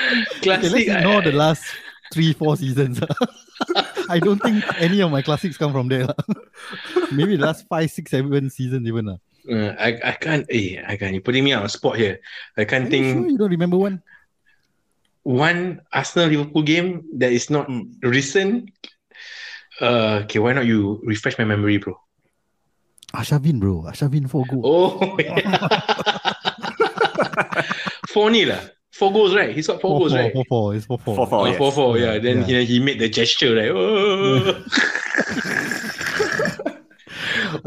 Okay, Classic. let's ignore the I- last three, four seasons. (laughs) I don't think any of my classics come from there. (laughs) maybe the last five, six, seven seasons even. lah. Uh, I, I can't. Eh, I can't. You're putting me on the spot here. I can't Are you think sure you don't remember one? One Arsenal Liverpool game that is not Mm. recent. Uh, okay, why not you refresh my memory, bro? Arshavin, bro. Arshavin four goals. Oh, yeah. (laughs) four nil lah. Four goals, right? He's got four, goals, four, right? Four, four. It's four, four. Four, four. Oh, yes. four, four, yeah. Then Yeah. He, he made the gesture, right? Oh,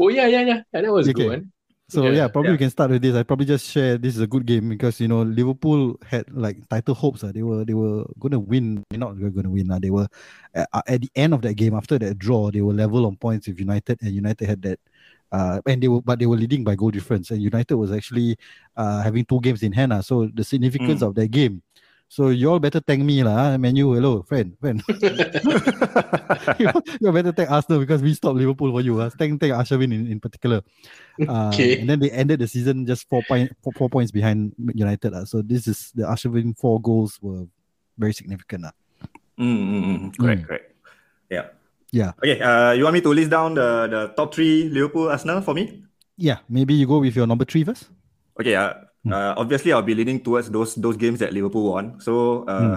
(laughs) oh yeah, yeah, yeah. yeah that was a Okay. good one. So yeah, Yeah, probably yeah. we can start with this. I probably just share this is a good game because you know Liverpool had like title hopes. Uh, they were they were gonna win. They're not gonna win. Uh, they were uh, at the end of that game after that draw, they were level on points with United, and United had that. Uh, and they were but they were leading by goal difference, and United was actually uh, having two games in hand. Uh, so the significance Mm. of that game. So you all better thank me lah, uh, Manu. Hello, friend, friend. (laughs) (laughs) you, you better thank Arsenal because we stopped Liverpool for you. Uh. Thank thank Arshavin in, in particular. Uh, Okay. And then they ended the season just four point four, four points behind United. Uh. So this is the Arshavin four goals were very significant. Uh. Mm. Correct, Mm. correct. Yeah. Yeah. Okay. Uh, you want me to list down the, the top three Liverpool Arsenal for me? Yeah, maybe you go with your number three first. Okay. Uh, Uh, obviously, I'll be leaning towards those those games that Liverpool won. So, uh, Hmm.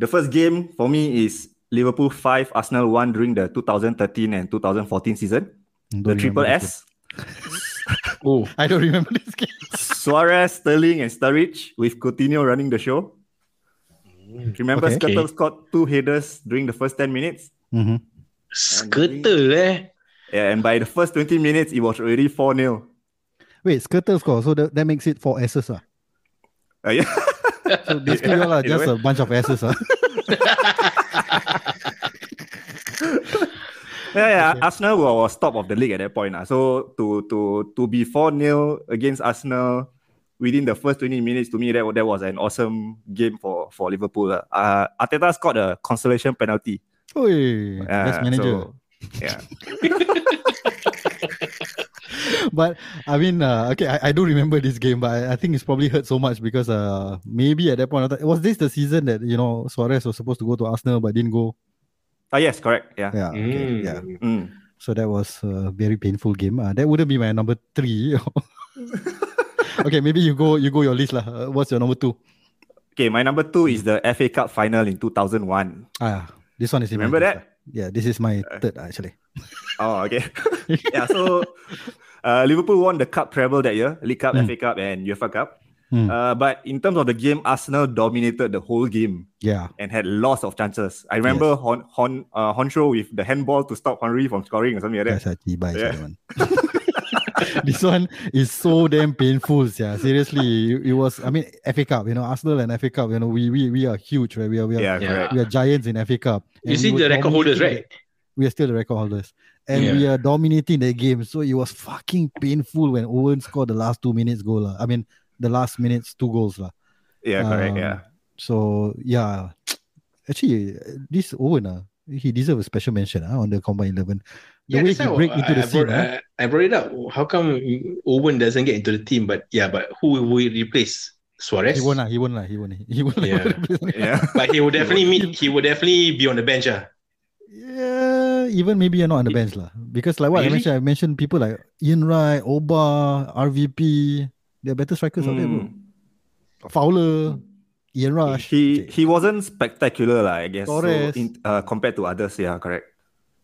the first game for me is Liverpool five, Arsenal one during the 2013 and 2014 season. Don't The triple S. Oh. (laughs) I don't remember this game. Suarez, Sterling, and Sturridge with Coutinho running the show. Remember, Okay. Skrtel Okay. scored two headers during the first 10 minutes. Mhm. Skrtel eh. Yeah, and by the first 20 minutes, it was already 4 0. Wait, Skrtel score. So that, that makes it four S's. Uh. Uh, yeah. (laughs) So basically, (laughs) you are a just a bunch of S's. Uh. (laughs) Yeah, yeah. Arsenal wa- was top of the league at that point. ah. So to to to be 4 0 against Arsenal within the first 20 minutes, to me, that, that was an awesome game for, for Liverpool. ah. Uh, Arteta scored a consolation penalty. Oi, Uh, best manager. so, yeah. (laughs) but I mean, uh, okay, I, I do remember this game, but I, I think it's probably hurt so much because uh, maybe at that point of time, was this the season that you know Suarez was supposed to go to Arsenal but didn't go? Ah, yes, correct. Yeah. Yeah, okay, Mm. yeah. Mm. So that was a very painful game. Uh, that wouldn't be my number three. (laughs) okay, maybe you go, you go your list lah. Uh, what's your number two? Okay, my number two is the FA Cup final in 2001. Ah, this one is Remember that? lah. Yeah, this is my third actually. Oh, okay. (laughs) yeah, so uh, Liverpool won the cup treble that year, League Cup, Mm. FA Cup, and UEFA Cup. Mm. Uh, but in terms of the game, Arsenal dominated the whole game Yeah, and had lots of chances. I remember Hon Hon uh, Henchoz with the handball to stop Henry from scoring or something like that. that's actually by Yeah. one. (laughs) this one is so damn painful. Yeah, seriously, it, it was. I mean, FA Cup. You know, Arsenal and FA Cup. You know, we we we are huge, right? We are we are Yeah, Yeah. correct. we are giants in FA Cup. You see the record holders, right? we are still the record holders, and Yeah. we are dominating the game. So it was fucking painful when Owen scored the last two minutes goal. lah. I mean, the last minutes two goals. lah. Yeah, correct. Um, yeah. So yeah, actually, this Owen, uh, he deserves a special mention uh, on the combined eleven. The Yeah, way he why break I, into the I, scene. huh? I, I brought it up. How come Owen doesn't get into the team? But yeah, but who will we replace? Suarez. He won't lah. He won't lah. (laughs) He won't. He won't. Yeah. Yeah. But he will (laughs) definitely meet. He will definitely be on the bench. Ah. Yeah, even maybe you're not on the bench lah. Because like what I Really? mentioned, I mentioned people like Ian Wright, Oba, RVP. They're better strikers out there, bro. Mm. Fowler, Ian Rush. He he wasn't spectacular, lah, I guess. So in, uh, compared to others, yeah, correct.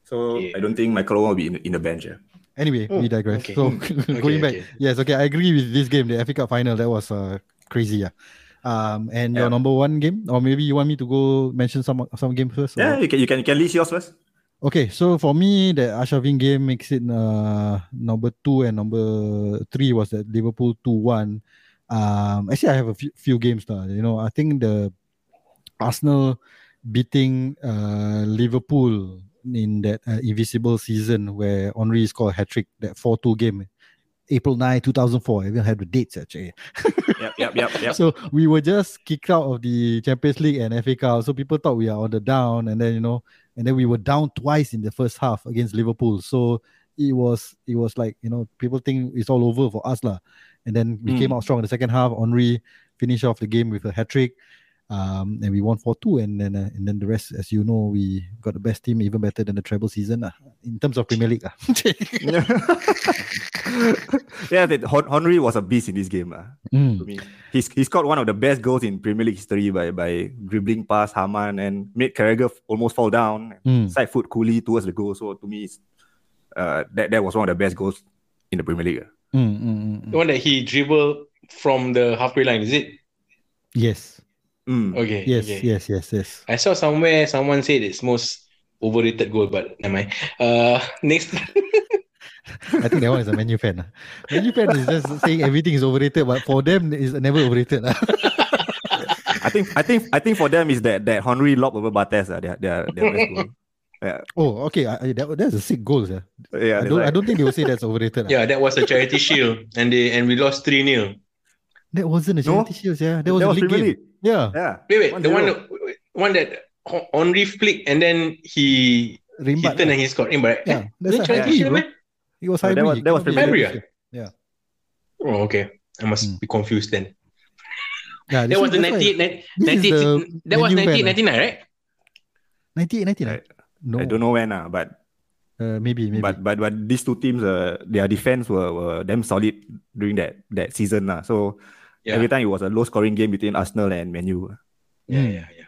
So Okay. I don't think Michael Owen will be in, in the bench. Yeah. Anyway, Oh, we digress. okay. So (laughs) Okay, going back, okay. yes, okay, I agree with this game, the FA Cup final. That was uh, crazy. Yeah. Um, and your number one game, or maybe you want me to go mention some some games first. or- Yeah, you can you can, you can list yours first. Okay, so for me, the Arshavin game makes it uh, number two and number three was that Liverpool two one. Um, actually, I have a few, few games now. You know, I think the Arsenal beating uh, Liverpool in that uh, invincible season where Henry scored a hat trick, that four two game, April 9, 2004. I even had the dates actually. (laughs) Yep, yep, yep, yep. So we were just kicked out of the Champions League and FA Cup. So people thought we are on the down, and then you know, and then we were down twice in the first half against Liverpool. So it was it was like you know people think it's all over for us lah. And then we came Mm. out strong in the second half. Henry finished off the game with a hat trick. Um, and we won 4-2 and then uh, and then the rest as you know we got the best team even better than the treble season lah, in terms of Premier League lah. (laughs) yeah, that Hon- Henry was a beast in this game. lah. Mm. to me. He's he scored one of the best goals in Premier League history by by dribbling past Hamann and made Carragher almost fall down. Mm. Side foot coolly towards the goal. So to me, it's, uh, that that was one of the best goals in the Premier League. ah. Mm, mm, mm, mm. The one that he dribbled from the halfway line, is it? Yes, Mm. Okay. yes, okay. yes, yes, yes. I saw somewhere someone said it's most overrated goal, but never mind. Uh, next. (laughs) I think that one is a Man U fan. lah. Man U fan is just saying everything is overrated, but for them it's never overrated. lah. (laughs) I think I think I think for them is that that Henry lob over Barthez. Uh, their, their, their best goal. Yeah, oh, okay. I, I, that, that's a sick goal. Yeah. yeah. I don't. I don't think they will say that's overrated. lah. yeah, that was a charity shield, and they and we lost three 0 That wasn't a No. charity shield. Yeah, that was that a was league Premier game. League. Yeah, Yeah. Wait, wait, the 1-0. one, one that Henri flicked and then he he Rimbat. turned lah. and he scored. Rimbat, right? Yeah, that's it a hybrid, bro. man? It was that hybrid. was- It that was be Premier League. charity shield. Oh, okay. I must Hmm. be confused then. Yeah, That was the that's why- 98, ni- this is 98 the that was menu fan, 98, 99, right? 98, 99. I- No, I don't know when, uh, but Uh, maybe, maybe. but but but these two teams, uh, their defense were, were damn solid during that that season. Uh. So Yeah. every time it was a low scoring game between Arsenal and Man U. Yeah, yeah, yeah.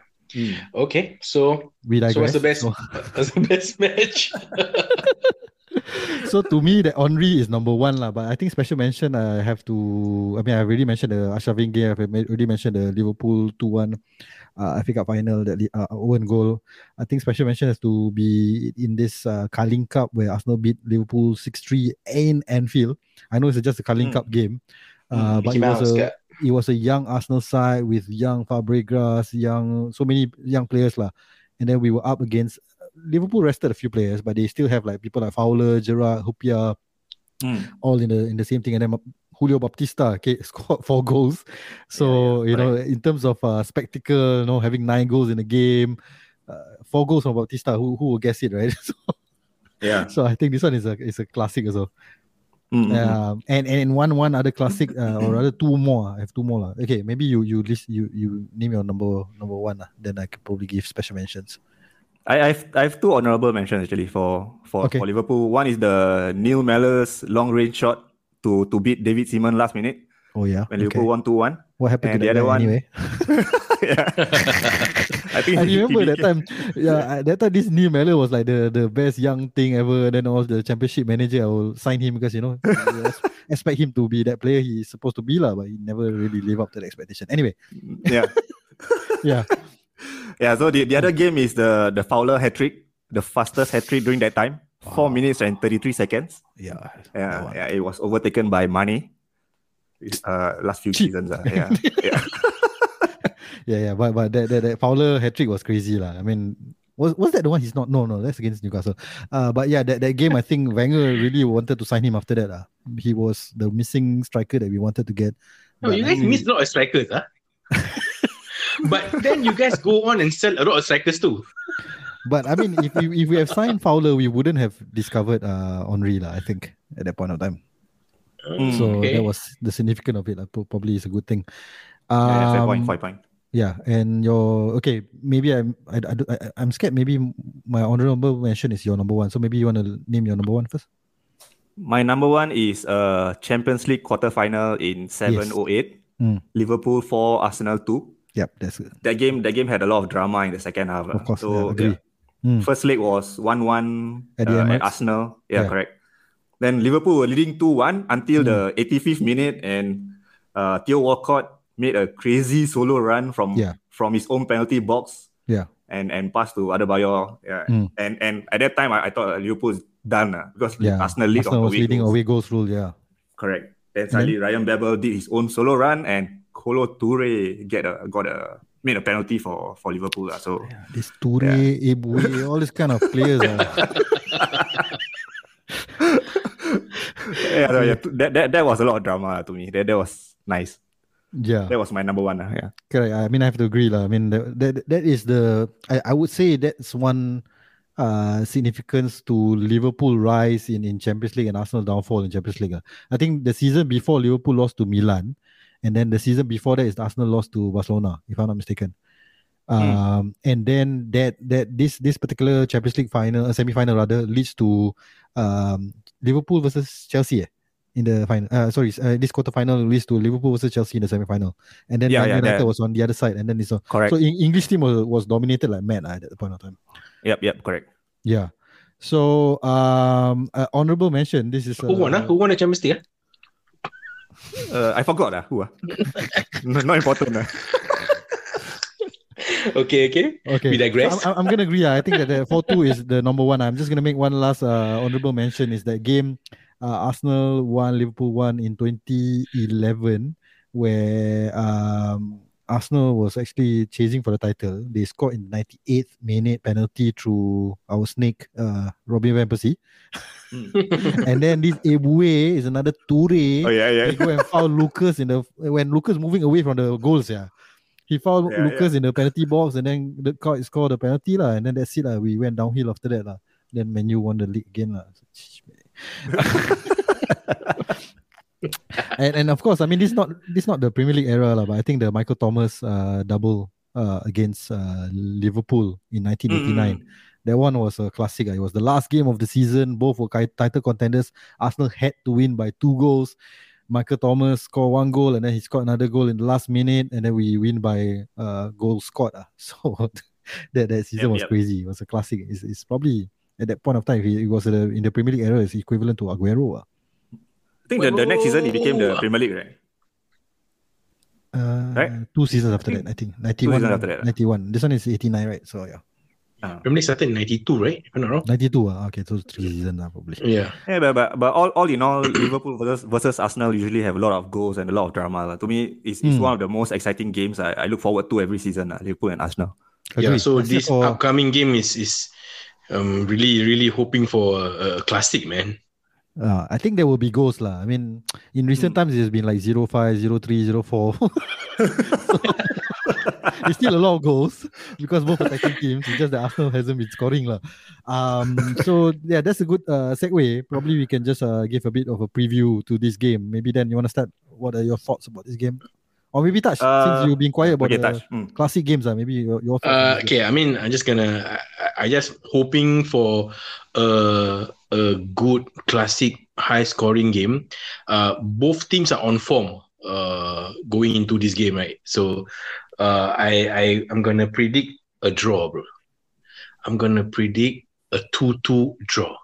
Okay, so we digress. so what's the best So, (laughs) what's the best match? (laughs) so to me, that Henry is number one lah. But I think special mention I have to. I mean, I already mentioned the Arshavin game. I've already mentioned the Liverpool two one. Uh, FA Cup final that uh, Owen goal. I think special mention has to be in this uh, Carling Cup where Arsenal beat Liverpool six three in Anfield. I know it's just a Carling Mm. Cup game, uh, but Mickey it was Mouse, a kat. It was a young Arsenal side with young Fabregas, young so many young players lah. And then we were up against Liverpool rested a few players, but they still have like people like Fowler, Gerrard, Hyypiä, all in the in the same thing. And then Julio Baptista okay, (laughs) scored four goals. So yeah, you know, in terms of uh, spectacle, you know, having nine goals in a game, uh, four goals from Baptista, who who will guess it, right? (laughs) so, Yeah. so I think this one is a is a classic as well. Mm, mm, mm. Um, and and one one other classic, uh, or rather two more. I have two more. lah. Okay, maybe you you list you you name your number number one. lah. Then I could probably give special mentions. I, I've I have two honorable mentions actually for for, Okay. for Liverpool. One is the Neil Mellor's long range shot to to beat David Seaman last minute Oh yeah. when okay. Liverpool won two one. What happened and to the other one- anyway? yeah. (laughs) (laughs) (laughs) I think I remember that time. Yeah, that time this Neil Mellor was like the, the best young thing ever. Then I was the championship manager. I will sign him because you know (laughs) expect him to be that player he's supposed to be lah, but he never really live up to the expectation. Anyway, Yeah. (laughs) yeah. Yeah, so the, the other game is the the Fowler hat trick, the fastest hat trick during that time. Four minutes and 33 seconds. Yeah. Yeah, yeah, it was overtaken by Mane. Uh, last few Cheap. seasons. Uh, yeah, (laughs) yeah. Yeah, yeah, but but that that, that Fowler hat trick was crazy lah. I mean, was was that the one he's not? No, no, that's against Newcastle. Uh, but yeah, that, that game I think Wenger really wanted to sign him after that. Uh. He was the missing striker that we wanted to get. No, you guys Mm. miss a lot of strikers, huh? (laughs) but then you guys go on and sell a lot of strikers too. but I mean, if we if we have signed Fowler, we wouldn't have discovered uh Henry lah. I think at that point of time. Mm, so okay. that was the significance of it. lah. Probably is a good thing. yeah, fair point, Um, fair point. Yeah, and your okay, maybe I'm I, I, I I'm scared. Maybe my honorable mention is your number one. So maybe you want to name your number one first. My number one is uh Champions League quarter final in 708. Mm. Liverpool 4, Arsenal 2. Yep, that's good. That game that game had a lot of drama in the second half. Of course, So yeah. Mm. First leg was 1-1 At uh, at Arsenal. Yeah, Yeah. correct. Then Liverpool were leading 2-1 until Mm. the 85th minute and uh, Theo Walcott made a crazy solo run from Yeah. from his own penalty box. Yeah. And and passed to Adebayor. Yeah. Mm. And and at that time I, I thought Liverpool is done uh, because Yeah. Arsenal lead Arsenal was away leading goals. away goals rule. Yeah. Correct. Then suddenly Ryan Babel did his own solo run and Kolo Toure get a got a made a penalty for for Liverpool. Uh, so This Toure, Eboué, all this kind of players. ah. (laughs) yeah, no, yeah, that, that that was a lot of drama to me. That that was nice. Yeah. That was my number one. Uh, yeah. Correct. I mean, I have to agree, lah. I mean, that, that that is the. I, I would say that's one uh significance to Liverpool rise in in Champions League and Arsenal downfall in Champions League. ah. I think the season before Liverpool lost to Milan, and then the season before that is Arsenal lost to Barcelona, if I'm not mistaken. Um, and then that that this this particular Champions League final, uh, semi final rather, leads to um Liverpool versus Chelsea. Eh? In the final, uh, sorry, uh, this quarter final leads to Liverpool versus Chelsea in the semi final, and then Yeah, Man yeah, United that- was on the other side, and then it's a, Correct. so in, English team was, was dominated like mad ah, at that point of time. yep. Yep. Correct. Yeah. So um, uh, honorable mention. This is uh, Who won? Ah, Who won the Champions League? ah? Uh, I forgot. Uh, who? Uh? no, (laughs) not important. Uh. (laughs) Okay, okay. Okay. We digress. So I'm, I'm gonna agree. ah. I think that the four two is the number one. I'm just gonna make one last uh, honorable mention. Is that game uh, Arsenal won, Liverpool won in 2011, where um, Arsenal was actually chasing for the title. They scored in the 98th minute penalty through our snake, uh, Robin van Persie. (laughs) and then this Eboué is another Toure. Oh yeah, He yeah. go and foul Lucas in the when Lucas moving away from the goals. Yeah, he fouled Yeah, Lucas in the penalty box, and then the Kuyt scored the penalty lah. And then that's it lah. We went downhill after that lah. Then Man U won the league again lah. (laughs) and and of course, I mean this not this not the Premier League era lah, but I think the Michael Thomas uh, double uh, against uh, Liverpool in 1989. That one was a classic. ah. It was the last game of the season. Both were title contenders. Arsenal had to win by two goals. Michael Thomas scored one goal and then he scored another goal in the last minute, and then we win by uh, goal scored. ah. (laughs) So (laughs) that that season Yep, was yep. crazy. It was a classic. It's, it's probably at that point of time, he, it was uh, in the Premier League era, it's equivalent to Aguero. ah. I think the, the next season he became the Premier League, right? Uh, Right? Two seasons after that, I think. 91. seasons after that, ah. 91. This one is 89, right? So yeah. Uh, Premier League started in 92, right? If I'm not wrong. 92. ah. Okay, so three seasons ah, probably. Yeah. yeah, but, but but all, all in all, (coughs) Liverpool versus versus Arsenal usually have a lot of goals and a lot of drama. lah. To me, it's, it's Hmm. one of the most exciting games I, I look forward to every season. lah, Liverpool and Arsenal. Yeah. Agree. So Except this for- upcoming game is is um really really hoping for a, a classic, man. Uh, I think there will be goals lah. I mean, in recent Hmm. times it's been like 05, 03, 04. it's still a lot of goals because both attacking teams. It's just that Arsenal hasn't been scoring lah. Um, so yeah, that's a good uh, segue. Probably we can just uh, give a bit of a preview to this game. Maybe then you want to start. What are your thoughts about this game? Or maybe touch Uh, since you've been quiet about Okay, the touch. Mm. classic games. Uh, maybe your, your thoughts. Uh, okay, I mean, I'm just gonna, I, I- I just hoping for a a good classic high scoring game. Uh, both teams are on form. Uh, going into this game, right? So, uh, I I I'm gonna predict a draw, bro. I'm gonna predict a two-two draw.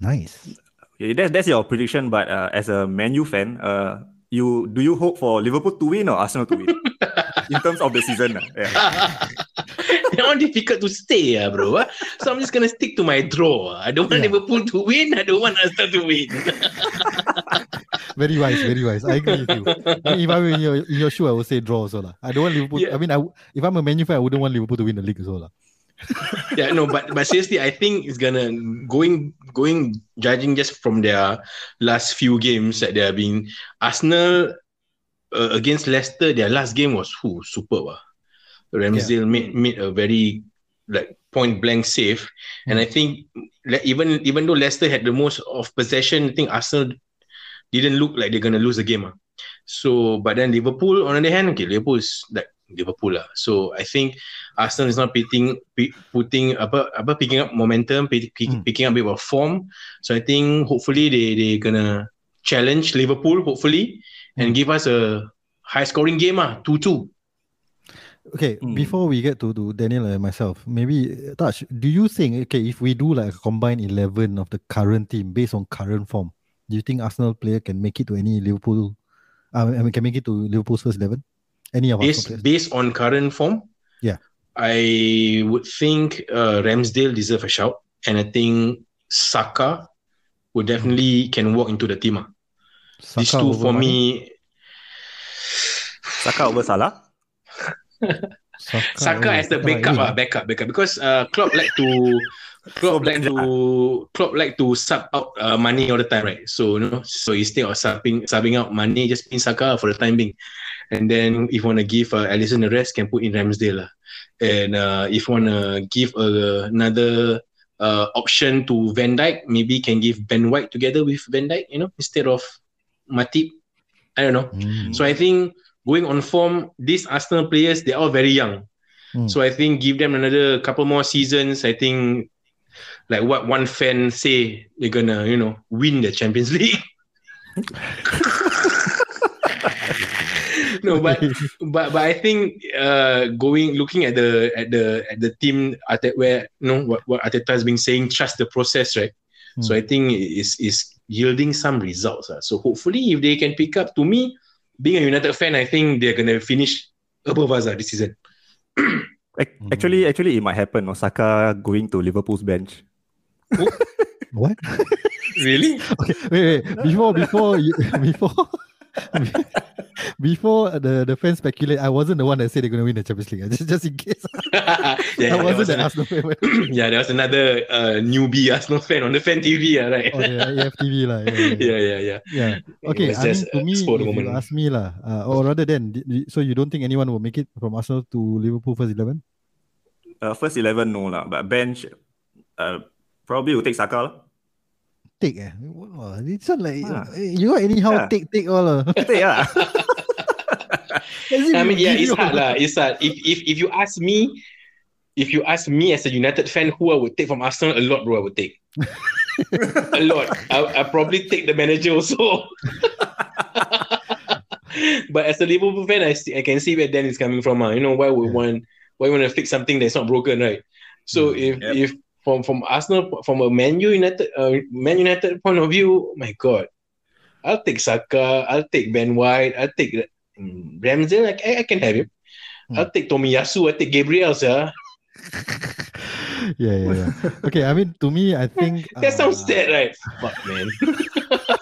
Nice. Okay, that's that's your prediction. But uh, as a Man U fan, uh, you do you hope for Liverpool to win or Arsenal to win (laughs) in terms of the season? ah? Yeah. (laughs) that one difficult to say, ah, bro. ah. So I'm just gonna stick to my draw. ah. I don't want Yeah. Liverpool to win. I don't want Arsenal to win. (laughs) Very wise, very wise. I agree with you. I mean, if I were in your, in your shoe, I would say draw also. lah. I don't want Liverpool. Yeah. I mean, I, if I'm a Man U fan, I wouldn't want Liverpool to win the league as well. lah. Yeah, no, but but seriously, I think it's gonna going going judging just from their last few games that they have been Arsenal uh, against Leicester. Their last game was who superb. ah. Ramsdale made made a very like point blank save, and I think even even though Leicester had the most of possession, I think Arsenal didn't look like they're gonna lose the game. ah. So, but then Liverpool on the other hand, okay, Liverpool is like Liverpool lah. So I think Arsenal is not putting putting apa apa picking up momentum, pick, pick- Hmm. picking up a bit of form. So I think hopefully they they gonna challenge Liverpool hopefully and give us a high scoring game ah, two two. Okay, Hmm. before we get to, to Daniel and myself, maybe uh, Touch, do you think, okay, if we do like a combined 11 of the current team based on current form, do you think Arsenal player can make it to any Liverpool? Uh, I mean, can make it to Liverpool's first 11? Any of based us? based on current form, Yeah. I would think uh, Ramsdale deserve a shout, and I think Saka would definitely can walk into the team. ah. These two for me, Saka over Salah. Saka, Saka as the Saka backup, in. ah, backup, backup. Because uh, Klopp like to Klopp like to Klopp like to sub out uh, Mane all the time, right? So you know, so instead of subbing subbing out Mane, just pin Saka for the time being, and then if you want to give uh, Alisson the rest, can put in Ramsdale lah. And uh, if you want to give uh, another uh, option to Van Dijk, maybe can give Ben White together with Van Dijk, you know, instead of Matip. I don't know. Mm. So I think going on form, these Arsenal players, they're all very young. Mm. So I think give them another couple more seasons. I think like what one fan say, they're gonna, you know, win the Champions League. no, but but but I think uh going looking at the at the at the team at where you know what, what Arteta has been saying, trust the process, right? So I think is is yielding some results. ah. So hopefully if they can pick up to me, being a United fan, I think they're gonna finish above us ah, this season. (clears throat) Ac- Actually, actually, it might happen. Osaka going to Liverpool's bench. What? (laughs) Really? Okay, wait, wait. Before, before, you, (laughs) before, (laughs) before the the fans speculate, I wasn't the one that said they're going to win the Champions League. (laughs) Just, just in case, (laughs) yeah, I there wasn't was the an- Arsenal fan. (clears throat) yeah, there was another uh, newbie Arsenal fan on the fan TV, ah, right? Oh, the AFTV lah. Yeah, yeah, yeah. yeah, yeah, yeah. Yeah. Okay, was I mean, to uh, me, if the you moment. ask me lah, uh, or rather than, so you don't think anyone will make it from Arsenal to Liverpool first eleven? Uh, first eleven, no lah, but bench, uh, probably will take Saka. lah. Take eh. Wow, it's not like Ah. you got anyhow Yeah. take take all. Uh. (laughs) Take lah. (laughs) I mean, yeah, give it's hard lah. It's hard. If if if you ask me, if you ask me as a United fan, who I would take from Arsenal, a lot, bro, I would take. a lot. I I probably take the manager also. (laughs) but as a Liverpool fan, I see, I can see where Dan is coming from. ah. You know why we Yeah. want why we want to fix something that's not broken, right? So if Yep. if from from Arsenal from a Man United uh, Man United point of view, oh my God, I'll take Saka, I'll take Ben White, I'll take mm, Ramsdale. Like, I, I can have him. Hmm. I'll take Tomiyasu, I'll take Gabriel, sir. (laughs) yeah, yeah, yeah. Okay, I mean, to me, I think (laughs) That sounds uh, sad, right? Fuck, man. (laughs)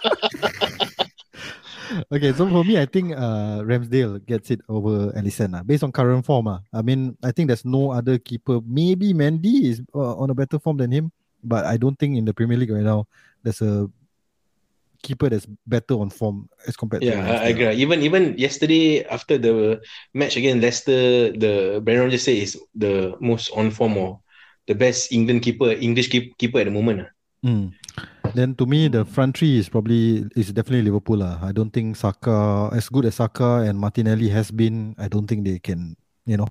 Okay, so for me, I think uh, Ramsdale gets it over Alisson uh, based on current form. Uh. I mean, I think there's no other keeper. Maybe Mendy is uh, on a better form than him, but I don't think in the Premier League right now there's a keeper that's better on form as compared Yeah, to I, I agree. Even even yesterday after the match against Leicester, the Brendan Rodgers say is the most on form or the best England keeper, English keep, keeper at the moment. Mm. Then to me, the front three is probably is definitely Liverpool. Uh. I don't think Saka, as good as Saka and Martinelli has been, I don't think they can, you know,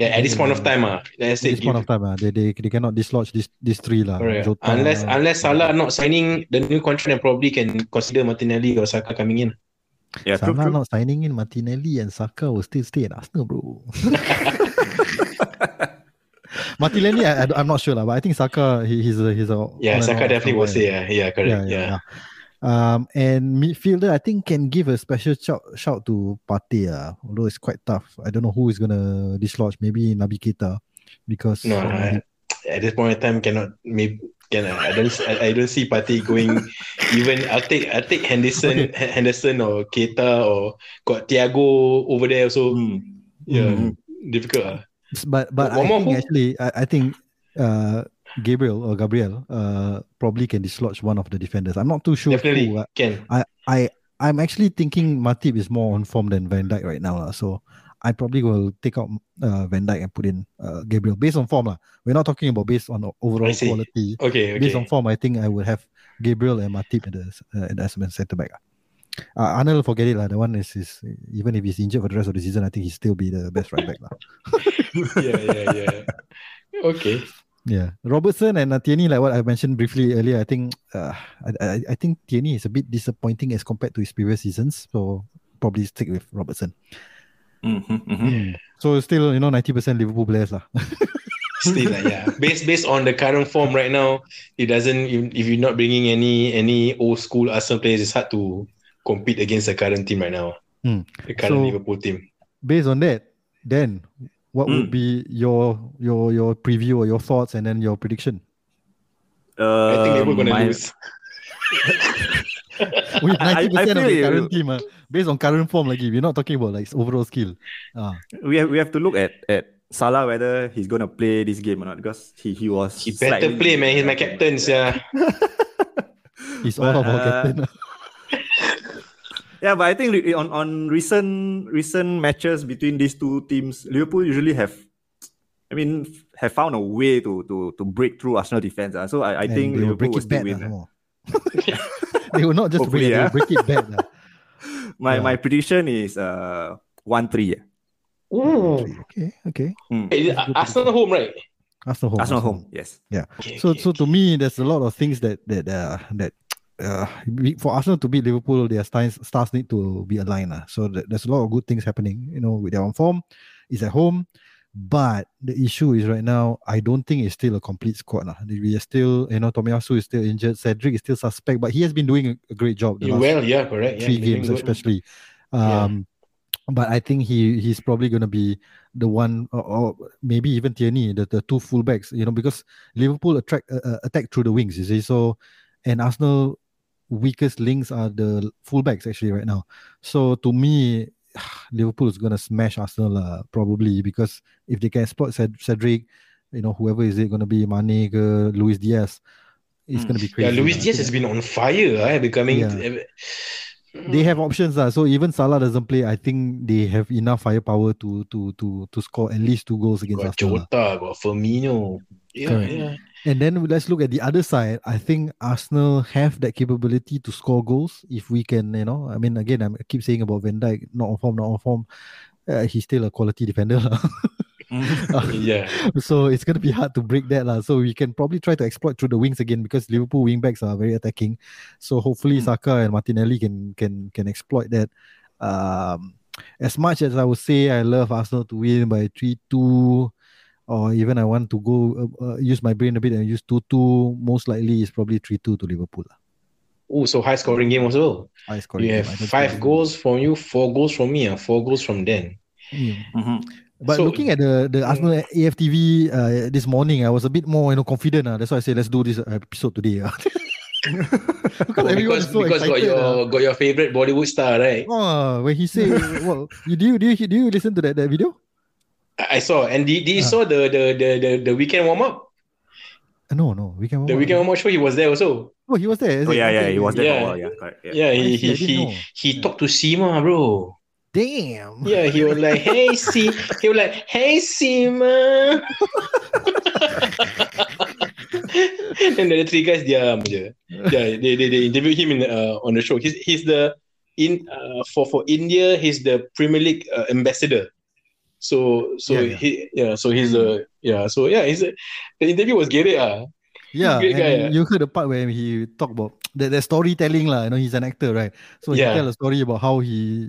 Yeah, at this point of time, ah, I at this point of time, uh, they, they they cannot dislodge this these three lah. Jota, unless unless Salah not signing the new contract, then probably can consider Martinelli or Saka coming in. Yeah, true, Salah true. not signing in Martinelli and Saka will still stay at Arsenal, bro. (laughs) (laughs) Martinelli, I, I, am not sure lah, but I think Saka, he, he's a he's a Yeah, on Saka definitely will Arsenal say, yeah, yeah, correct, yeah, yeah. yeah, yeah. Um, and midfielder, I think can give a special shout, shout to Partey. Uh, although it's quite tough. I don't know who is gonna dislodge. Maybe Naby Keita, because No, uh, at this point in time, cannot. Maybe can I don't. I, I don't see Partey going. (laughs) even I'll take. I'll take Henderson, H- Henderson or Keita or got Thiago over there. Also, Hmm. yeah, Mm. difficult. ah. But but One I think who? actually I, I think uh Gabriel or Gabriel uh probably can dislodge one of the defenders. I'm not too sure Definitely who. uh, can. I I I'm actually thinking Matip is more on form than Van Dijk right now. lah. So I probably will take out uh, Van Dijk and put in uh, Gabriel based on form. lah. We're not talking about based on overall quality. Okay, Based okay. on form, I think I would have Gabriel and Matip at the uh, at the centre back. lah. Uh, Arnold, forget it lah. The one is, is even if he's injured for the rest of the season, I think he'll still be the best right back lah. (laughs) yeah, yeah, yeah. Okay. Yeah, Robertson and uh, Tierney, like what I mentioned briefly earlier, I think uh, I, I I think Tierney is a bit disappointing as compared to his previous seasons. So probably stick with Robertson. Mhm, mhm. Hmm. So still, you know, ninety percent Liverpool players lah. (laughs) Still, like, yeah. Based based on the current form right now, it doesn't. If if you're not bringing any any old school Arsenal players, it's hard to compete against the current team right now. Hmm. The current So- Liverpool team. based on that, then what would Mm. be your your your preview or your thoughts and then your prediction? Uh, I think they were gonna my- lose. (laughs) With I- I- ninety I percent of the current you- team, ah, based on current form, like we're not talking about like overall skill. Ah, we have we have to look at at Salah whether he's gonna play this game or not because he he was He better play, man. He's my captain, (laughs) yeah. he's all about But, uh, captain. Yeah, but I think on on recent recent matches between these two teams, Liverpool usually have, I mean, have found a way to to to break through Arsenal defense. ah. So I, I And think they will break will it still bad. win. ah, more. (laughs) (laughs) they will not just break it, Hopefully, they ah. will break it bad. ah. (laughs) My Yeah. my prediction is uh one three. Ooh. Okay, okay. Hmm. Hey, Arsenal home, right? Arsenal home. Arsenal home, yes. Okay, So, okay, so to me, there's a lot of things that that uh, that uh, for Arsenal to beat Liverpool, their stars, stars need to be aligned. lah. So th- there's a lot of good things happening. You know, with their own form, is at home, but the issue is right now. I don't think it's still a complete squad. lah. We are still, you know, Tomiyasu is still injured. Cedric is still suspect, but he has been doing a, great job. The well, yeah, correct. Three doing games, especially. Yeah. Um, but I think he he's probably going to be the one, or, or maybe even Tierney, the, the two fullbacks. You know, because Liverpool attract uh, uh, attack through the wings. You see, so and Arsenal weakest links are the fullbacks actually right now. So to me, (sighs) Liverpool is to smash Arsenal uh, probably because if they can Ced- Cedric, you know, whoever is it to be, Mane, ke, Luis Diaz, it's Mm. to be Yeah, crazy. Luis lah. Diaz has been on fire, eh, becoming. Yeah. they have options uh, so even Salah doesn't play I think they have enough firepower to to to to score at least two goals against got Arsenal lah. Jota, got Firmino. Yeah, Correct. yeah. And then let's look at the other side I think Arsenal have that capability to score goals if we can you know I mean again I'm- keep saying about Van Dijk not on form not on form uh, he's still a quality defender (laughs) (laughs) yeah. so it's going to be hard to break that lah. so we can probably try to exploit through the wings again because Liverpool wing backs are very attacking so hopefully Mm. Saka and Martinelli can can can exploit that um as much as I would say I love Arsenal to win by 3-2 or even I want to go uh, uh, use my brain a bit and use 2-2 most likely is probably 3-2 to Liverpool. Oh, so high scoring game also. High scoring You game. have five think- goals from you, four goals from me, and four goals from Dan. Mm. Mhm. But So- looking at the the Arsenal AFTV uh, this morning, I was a bit more you know confident. Uh. That's why I said let's do this uh, episode today. Uh. (laughs) because Oh, because so because got your uh. got your favorite Bollywood star, right? Oh, when he say, (laughs) well, you do you do you, do you listen to that, that video? I I saw. And did, did you Ah. saw the, the the the the weekend warm up? Uh, no, no, we can. The weekend warm up show, he was there also. Oh, he was there. is Oh it? yeah, yeah, he was there Yeah. for a while. Yeah, correct. Yeah. Yeah, he I see, I he he, know. he talked to Sima, bro. Damn. Yeah, he was like, "Hey, (laughs) see," he was like, "Hey, Sima." (laughs) and the three guys diam je. Yeah, they they, they interviewed him in uh, on the show. He's he's the in uh, for for India. He's the Premier League uh, ambassador. So so Yeah, yeah. he yeah so he's a yeah so yeah he's a, the interview was great ah. Yeah, Great and guy, then you heard the part where he talked about the, the storytelling lah. You know, he's an actor, right? So he Yeah. tell a story about how he,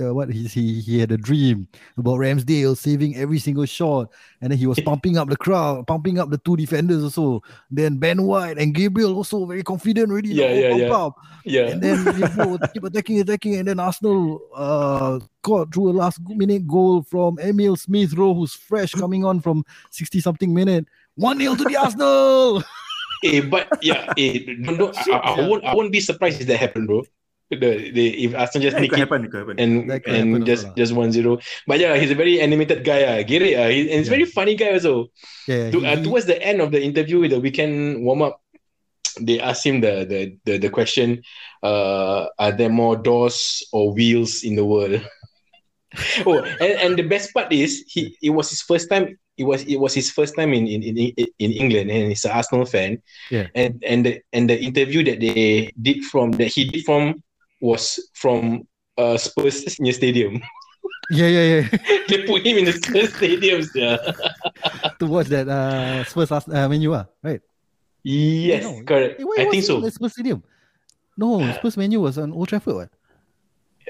uh, what he, he he had a dream about Ramsdale saving every single shot, and then he was (laughs) pumping up the crowd, pumping up the two defenders also. Then Ben White and Gabriel also very confident already. Yeah, now, yeah, pump yeah. up. Yeah. And then (laughs) Liverpool keep attacking, attacking, and then Arsenal uh got through a last minute goal from Emile Smith Rowe, who's fresh coming on from 60 something minute. 1 0 to the Arsenal. (laughs) eh, but yeah, eh, don't, don't, I, I, won't I won't be surprised if that happened, bro. The, the if Arsenal just Yeah, nick it happen. It happen. and and happen just also just one zero. But yeah, he's a very animated guy. Uh. Get it? Uh. He, and he's Yeah. very funny guy also. Yeah, To, he- uh, towards the end of the interview with the weekend warm up, they asked him the the the, the question: uh, Are there more doors or wheels in the world? (laughs) oh, and, and the best part is he it was his first time. It was it was his first time in in, in, in England, and he's an Arsenal fan. Yeah. And and the and the interview that they did from that he did from was from uh, Spurs near stadium. (laughs) yeah, yeah, yeah. (laughs) they put him in the Spurs stadiums. (laughs) Yeah. to watch that uh Spurs Ars- uh, Man U, ah, right? Yes, No. correct. I think so. Spurs Stadium. No, Spurs Man U was on Old Trafford. What?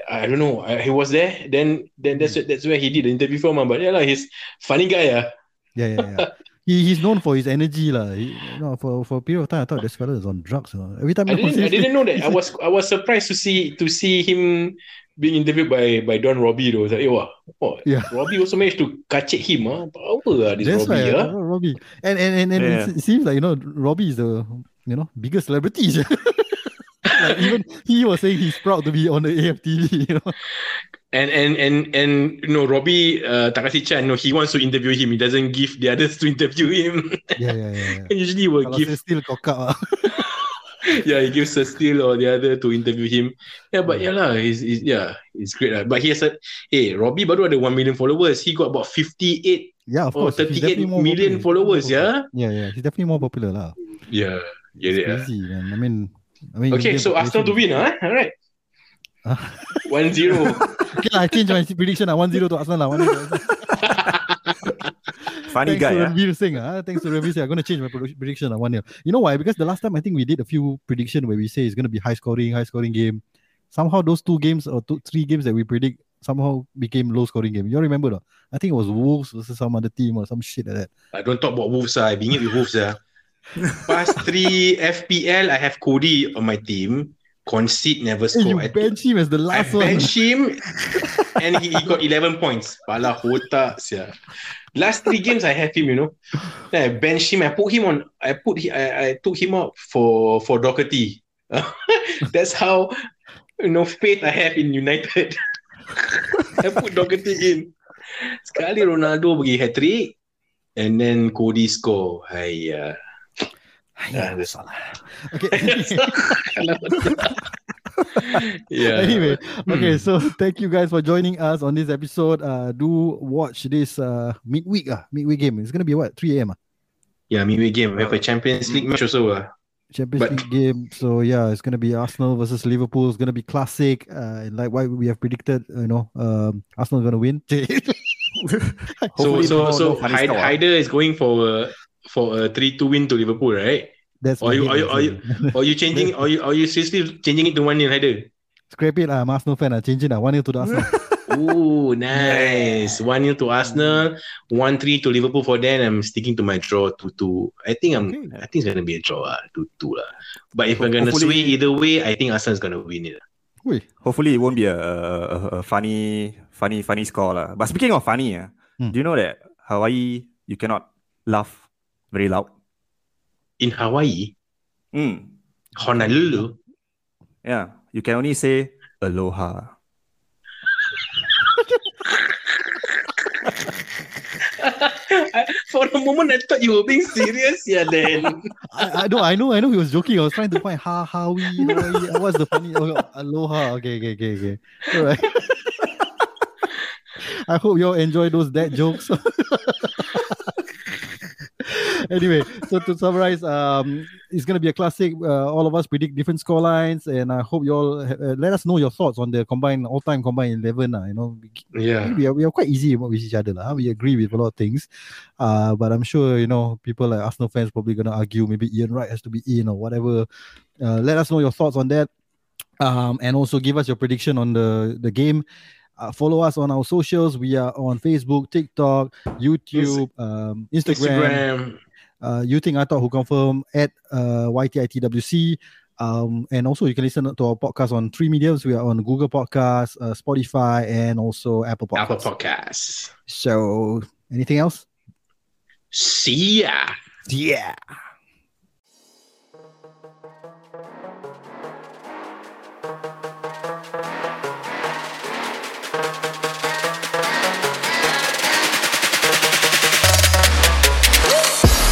I don't know. I, he was there. Then then that's Hmm. that's where he did the interview from. ah. But yeah, like, he's funny guy. Uh. Yeah, yeah, yeah. (laughs) he, he's known for his energy lah. He, you know, for for a period of time, I thought this fella is on drugs. You know. Every time I didn't, I didn't know that. I (laughs) was I was surprised to see to see him being interviewed by by Don Robbie though. I was like, eh, wow, oh, Yeah. (laughs) Robbie also managed to kacik him. Ah, Power lah this That's Robbie. right, ah. uh, Robbie. And and and, and Yeah. it seems like you know Robbie is the you know biggest celebrity. Like even he was saying he's proud to be on the AFTV. You know. And and and and you know Robbie uh, Takashi Chan, no, he wants to interview him. He doesn't give the others to interview him. Yeah, yeah, yeah. yeah. (laughs) Usually will Kalau give still kokak ah. (laughs) yeah, he gives a steal or the other to interview him. Yeah, but yeah lah, he's, he's yeah, it's great lah. But he has a hey, Robbie baru ada 1 million followers. He got about 58 Yeah, of or course. he's 38 definitely more million popular. followers, yeah? Yeah, yeah. He's definitely more popular lah. Yeah. Yeah, It's yeah. crazy, man. I mean, I mean. Okay, so Arsenal to win, huh? All right. Ah. (laughs) 1-0. Okay, lah, I change my prediction lah. 1-0 to Arsenal lah. 1-0 to Funny Thanks guy. to ah. Ranveer Singh. ah. Thanks to Ranveer Singh. I'm going to change my prediction at 1 0. You know why? Because the last time I think we did a few prediction where we say it's going to be high scoring, high scoring game. Somehow those two games or two, three games that we predict somehow became low scoring game. You all remember? though? I think it was Wolves versus some other team or some shit like that. I don't talk about Wolves. ah. I bingit with Wolves. ah. Past three FPL, I have Coady on my team. Concede never Hey, score. you I, bench him as the I last one. bench him and he, he got 11 points. Pala otak sia. Last three games I have him, you know. Then I bench him. I put him on. I put. he- I, I took him out for for Doherty. (laughs) That's how you know faith I have in United. (laughs) I put Doherty in. Sekali Ronaldo pergi hat trick, and then Coady score. Hayya. Yeah, that's- (laughs) Okay. (laughs) yeah. anyway, okay, Hmm. so thank you guys for joining us on this episode. Uh, do watch this uh midweek uh, midweek game. It's gonna be what 3 a.m. Uh, Yeah, midway game. We have a Champions League match also. Uh. Champions But- League game. So yeah, it's gonna be Arsenal versus Liverpool. It's gonna be classic. Uh, like why we have predicted, you know, um, Arsenal gonna win. So so no- so no funny Hyde- score. Hyder is going for a for a three two win to Liverpool, right? That's Are you- hate are you- are you- answer. Or you changing? Are you are you seriously changing it to one 0 Hyder? Scrape it, I'm Arsenal fan. I change it. Uh, one 0 to the Arsenal. (laughs) Ooh, nice. One 0 to Arsenal, one three to Liverpool for then, I'm sticking to my draw two two. I think I'm. Okay. I think it's gonna be a draw, uh, two two lah. But if I'm gonna Hopefully- sway either way, I think Arsenal's gonna win it. Ui. Hopefully it won't be a, a, a funny, funny, funny score. lah. But speaking of funny, ah, Hmm. do you know that Hawaii you cannot laugh very loud? In Hawaii, Mm. Honolulu. Yeah, you can only say aloha. (laughs) For a moment, I thought you were being serious. Yeah, then. (laughs) I, I know, I know, I know. He was joking. I was trying to find ha Hawaii, Hawaii. What's the funny? Oh, aloha. Okay, okay, okay, okay. All right. (laughs) I hope you all enjoy those dad jokes. Anyway, so to summarize, um, it's gonna be a classic. Uh, all of us predict different score lines, and I hope you all uh, let us know your thoughts on the combined all-time combined eleven. Uh, you know, we, Yeah. we are we are quite easy with each other. lah. We agree with a lot of things, uh, but I'm sure you know people like Arsenal fans probably gonna argue maybe Ian Wright has to be in or whatever. Uh, let us know your thoughts on that, um, and also give us your prediction on the the game. Uh, follow us on our socials. We are on Facebook, TikTok, YouTube, um, Instagram. Instagram. Uh, you think I thought who confirm at uh, YTITWC. Um, and also you can listen to our podcast on three mediums. We are on Google Podcasts, uh, Spotify, and also Apple Podcasts. Apple Podcasts. So anything else? See ya. Yeah.